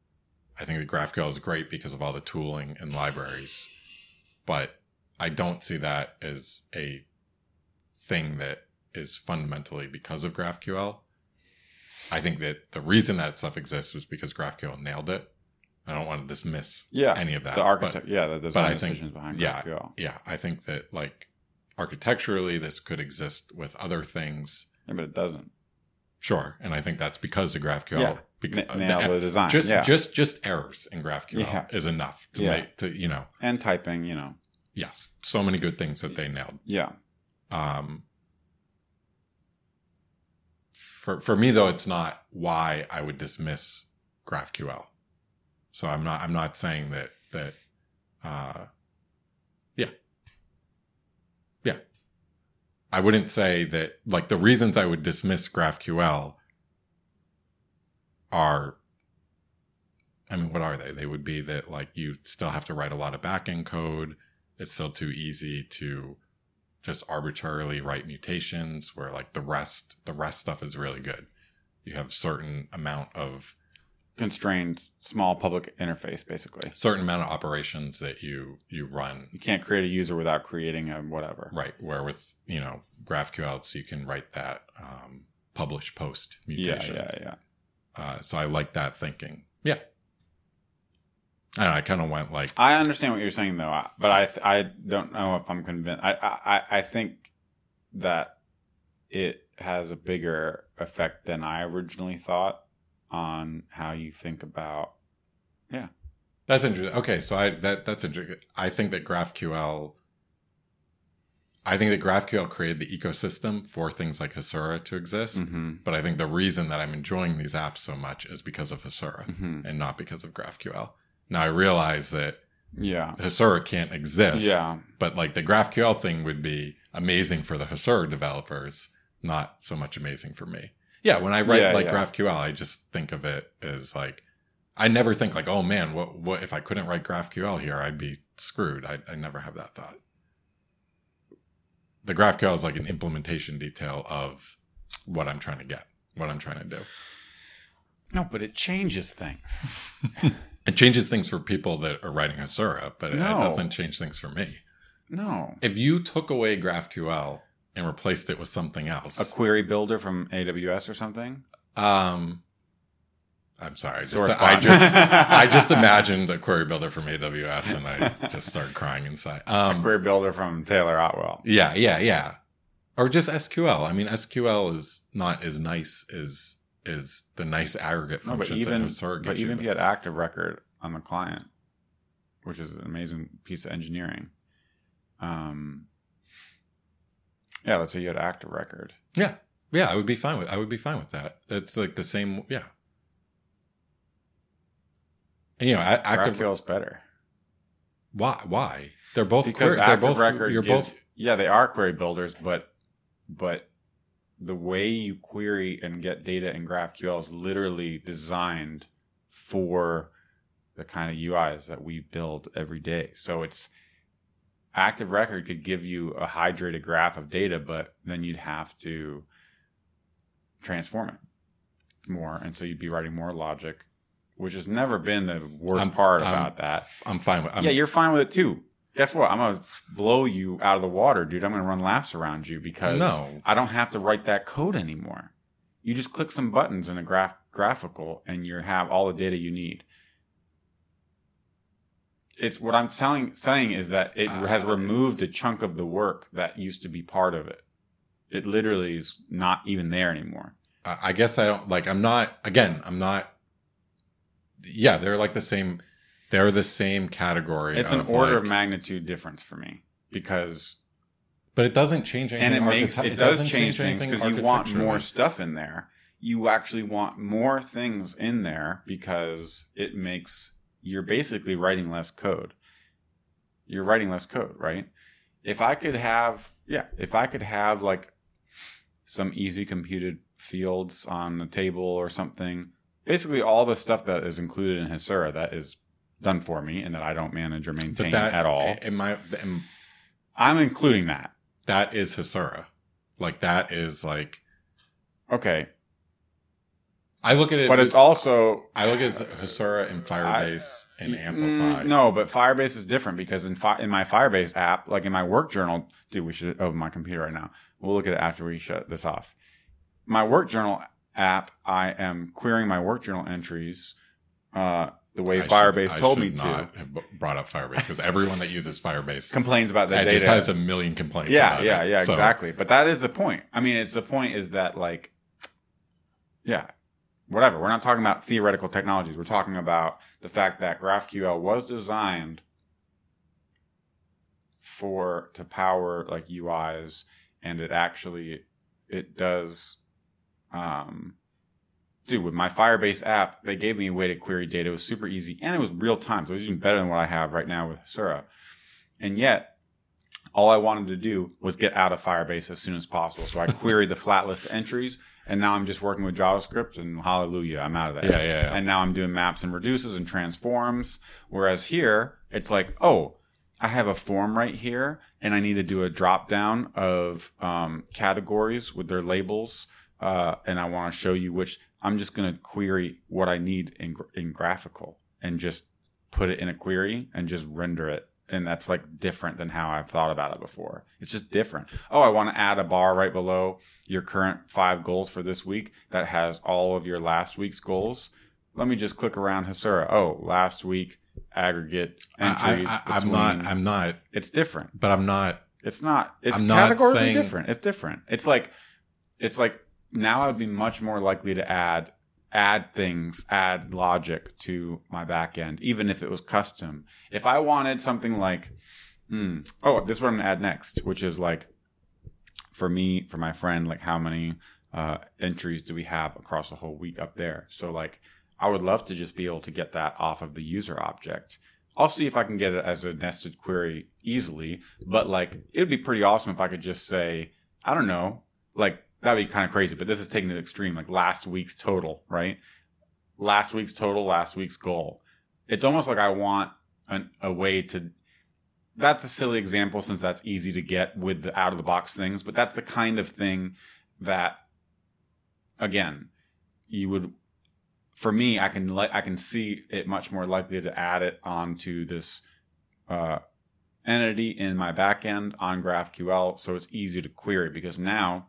I think the GraphQL is great because of all the tooling and libraries, but I don't see that as a thing that is fundamentally because of GraphQL. I think that the reason that stuff exists was because GraphQL nailed it. I don't want to dismiss yeah. any of that. the but- architect, yeah, the design I think- decisions behind yeah. GraphQL. yeah, I think that like architecturally, this could exist with other things. Yeah, but it doesn't. Sure, and I think that's because of GraphQL Yeah. Because, N- nail the design. just yeah. just just errors in GraphQL Yeah. is enough to Yeah. make to you know and typing, you know. yes so many good things that they nailed. Yeah. Um, for for me though, it's not why I would dismiss GraphQL. So I'm not I'm not saying that that uh, yeah yeah I wouldn't say that like the reasons I would dismiss GraphQL are I mean what are they? They would be that like you still have to write a lot of backend code. It's still too easy to just arbitrarily write mutations where like the rest the rest stuff is really good. You have certain amount of Constrained small public interface, basically. certain amount of operations that you you run You can't create a user without creating a whatever. right where with you know GraphQL so you can write that um, publish post mutation. yeah, yeah. Uh, so I like that thinking. Yeah. I I kind of went like I understand what you're saying though, but I th- I don't know if I'm convinced. I, I I think that it has a bigger effect than I originally thought on how you think about. Yeah. That's interesting. Okay, so I that that's interesting. I think that GraphQL I think that GraphQL created the ecosystem for things like Hasura to exist. Mm-hmm, But I think the reason that I'm enjoying these apps so much is because of Hasura mm-hmm. and not because of GraphQL. Now I realize that Yeah, Hasura can't exist. yeah, But like the GraphQL thing would be amazing for the Hasura developers, not so much amazing for me. Yeah, when I write Yeah, like yeah. GraphQL, I just think of it as like I never think like, oh man, what what if I couldn't write GraphQL here, I'd be screwed. I, I never have that thought. The GraphQL is like an implementation detail of what I'm trying to get, what I'm trying to do. no, but it changes things. (laughs) It changes things for people that are writing Hasura, but No. it doesn't change things for me. No, If you took away GraphQL and replaced it with something else. a query builder from AWS or something. um, I'm sorry, I just, I just I (laughs) just imagined a query builder from AWS and I just started crying inside. Um, query builder from Taylor Otwell. yeah, yeah, yeah, or just SQL. I mean, SQL is not as nice as is the nice aggregate No, but functions even but even you. if you had active record on the client, which is an amazing piece of engineering. Um, yeah, let's say you had active record. yeah, yeah, I would be fine with I would be fine with that. It's like the same. Yeah. And, you know, a- active. GraphQL is better Why? Why? They're both because query- they're active both, record. You're gives- both. yeah, they are query builders, but but the way you query and get data in GraphQL is literally designed for the kind of UIs that we build every day. So it's active record could give you a hydrated graph of data, but then you'd have to transform it more. And so you'd be writing more logic, which has never been the worst I'm- part I'm- about that. I'm fine with. I'm, yeah, you're fine with it too. Guess what? I'm gonna blow you out of the water, dude. I'm gonna run laps around you because No. I don't have to write that code anymore. You just click some buttons in a graph GraphiQL, and you have all the data you need. It's what I'm telling saying is that it Uh, has removed a chunk of the work that used to be part of it. It literally is not even there anymore. I guess I don't like. I'm not. Again, I'm not. Yeah, they're like the same. They're the same category. It's an of order like- of magnitude difference for me because but it doesn't change anything. and it makes architect- it does doesn't change things because you want more stuff in there. You actually want more things in there because it makes you're basically writing less code. You're writing less code, right? If I could have, yeah, if I could have like some easy computed fields on a table or something, basically all the stuff that is included in Hasura that is done for me and that I don't manage or maintain that at all, In my, in, I'm including that. that is Hasura. Like that is like Okay, I look at it. but it's also I look at Hasura and Firebase and Amplify. Mm, no, but Firebase is different because in fi- in my Firebase app, like in my work journal, dude, we should open my computer right now. We'll look at it after we shut this off. My work journal app, I am querying my work journal entries uh, the way I Firebase I told should me to. Have brought up Firebase because everyone that uses Firebase Complains about that. it just has a million complaints. yeah, yeah, yeah, So, exactly. But that is the point. I mean, it's the point is that like, yeah, whatever. We're not talking about theoretical technologies. We're talking about the fact that GraphQL was designed for to power like UIs, and it actually it does. Um, dude, with my Firebase app, they gave me a way to query data. It was super easy, and it was real time, so it was even better than what I have right now with Hasura. And yet, all I wanted to do was get out of Firebase as soon as possible. So I queried the flat list entries, and now I'm just working with JavaScript, and hallelujah, I'm out of that. Yeah, yeah, yeah. And now I'm doing maps and reduces and transforms. Whereas here, it's like, oh, I have a form right here, and I need to do a drop down of um, categories with their labels, uh, and I want to show you which. I'm just going to query what I need in in GraphiQL and just put it in a query and just render it. And that's like different than how I've thought about it before. It's just different. Oh, I want to add a bar right below your current five goals for this week that has all of your last week's goals. Let me just click around Hasura. Oh, last week aggregate entries. I, I, I'm not. I'm not. it's different. But I'm not. It's not. It's I'm not categorically saying- different. It's different. It's like, it's like now I'd be much more likely to add add things, add logic to my back end, even if it was custom. If I wanted something like, hmm, oh, this is what I'm gonna add next, which is like, for me, for my friend, like how many uh, entries do we have across a whole week up there? So like, I would love to just be able to get that off of the user object. I'll see if I can get it as a nested query easily, but like it would be pretty awesome if I could just say, I don't know, like that'd be kind of crazy, but this is taking it extreme, like last week's total, right? Last week's total, last week's goal. It's almost like I want an, a way to. That's a silly example since that's easy to get with the out of the box things, but that's the kind of thing that, again, you would for me, I can I can see it much more likely to add it onto this uh, entity in my backend on GraphQL, so it's easy to query. Because now,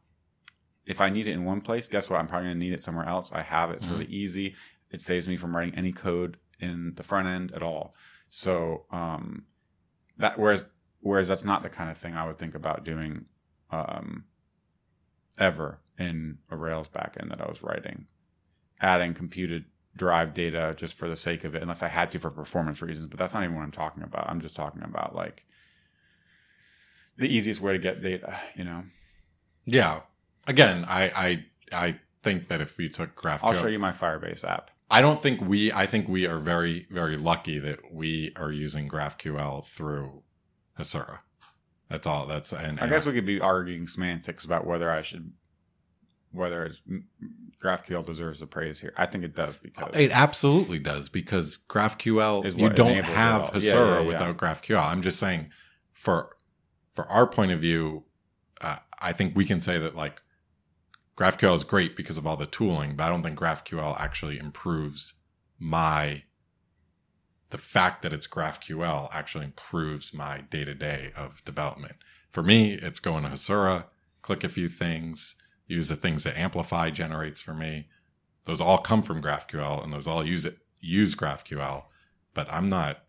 if I need it in one place, guess what? I'm probably going to need it somewhere else. I have it; it's really easy. It saves me from writing any code in the front end at all. So um, that whereas whereas that's not the kind of thing I would think about doing um, ever in a Rails backend that I was writing adding computed derived data just for the sake of it, unless I had to for performance reasons. But that's not even what I'm talking about. I'm just talking about like the easiest way to get data, you know. Yeah. Again, I I I think that if we took GraphQL, I'll show you my Firebase app. I don't think we. I think we are very very lucky that we are using GraphQL through Hasura. That's all. That's and, I guess we could be arguing semantics about whether I should, whether it's GraphQL deserves the praise here. I think it does because It absolutely does because GraphQL Is you what don't have. Hasura Yeah, yeah, yeah. without GraphQL. I'm just saying for for our point of view, uh, I think we can say that like GraphQL is great because of all the tooling, but I don't think GraphQL actually improves my the fact that it's GraphQL actually improves my day to day of development. For me, it's going to Hasura, click a few things, use the things that Amplify generates for me. Those all come from GraphQL, and those all use it use GraphQL. But I'm not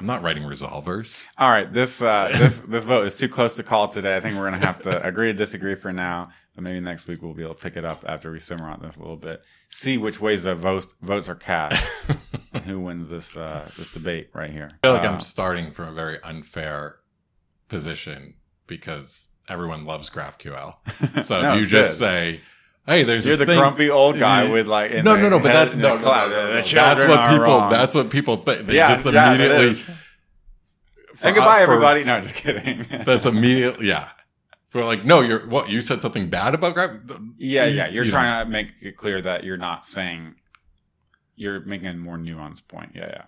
I'm not writing resolvers. All right, this uh, this this vote is too close to call today. I think we're gonna have to (laughs) agree to disagree for now, but maybe next week we'll be able to pick it up after we simmer on this a little bit. See which ways the votes votes are cast, (laughs) and who wins this uh, this debate right here. I feel like Uh, I'm starting from a very unfair position because everyone loves GraphQL. (laughs) So No, if you just good. say, "Hey, there's You're the thing- grumpy old guy with like no, no, no, but that, no, cloud. no, no, no. That's what people. wrong. That's what people think. They yeah, just yeah, immediately. for- And goodbye, for- everybody. No, just kidding. That's immediately. Yeah. We're like, no, you're what? You said something bad about yeah, yeah. You're You know. trying to make it clear that you're not saying. You're making a more nuanced point. Yeah,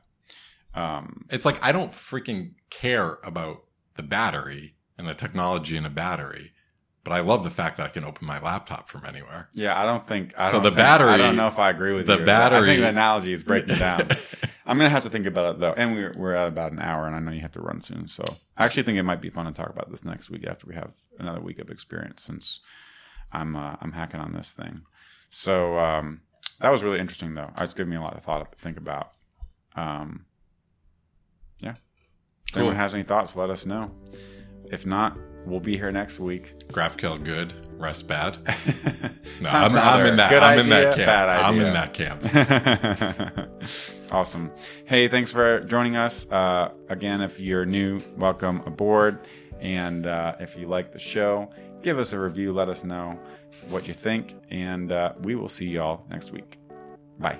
yeah. Um, It's like I don't freaking care about the battery and the technology in a battery, but I love the fact that I can open my laptop from anywhere. yeah, I don't think. I So don't the think- I don't know if I agree with the you. I battery- think the analogy is breaking (laughs) down. I'm gonna have to think about it though, and we're we're at about an hour, and I know you have to run soon. So I actually think it might be fun to talk about this next week after we have another week of experience, since I'm uh, I'm hacking on this thing. So um, that was really interesting, though. It's given me a lot of thought to think about. Um, yeah. If anyone has any thoughts, let us know. If not, we'll be here next week. GraphQL good. rest bad. (laughs) No, I'm, I'm in that. good I'm in that camp. I'm in that camp. (laughs) awesome. Hey, thanks for joining us. Uh, again, if you're new, welcome aboard. And uh, if you like the show, give us a review. Let us know what you think. And uh, we will see y'all next week. Bye.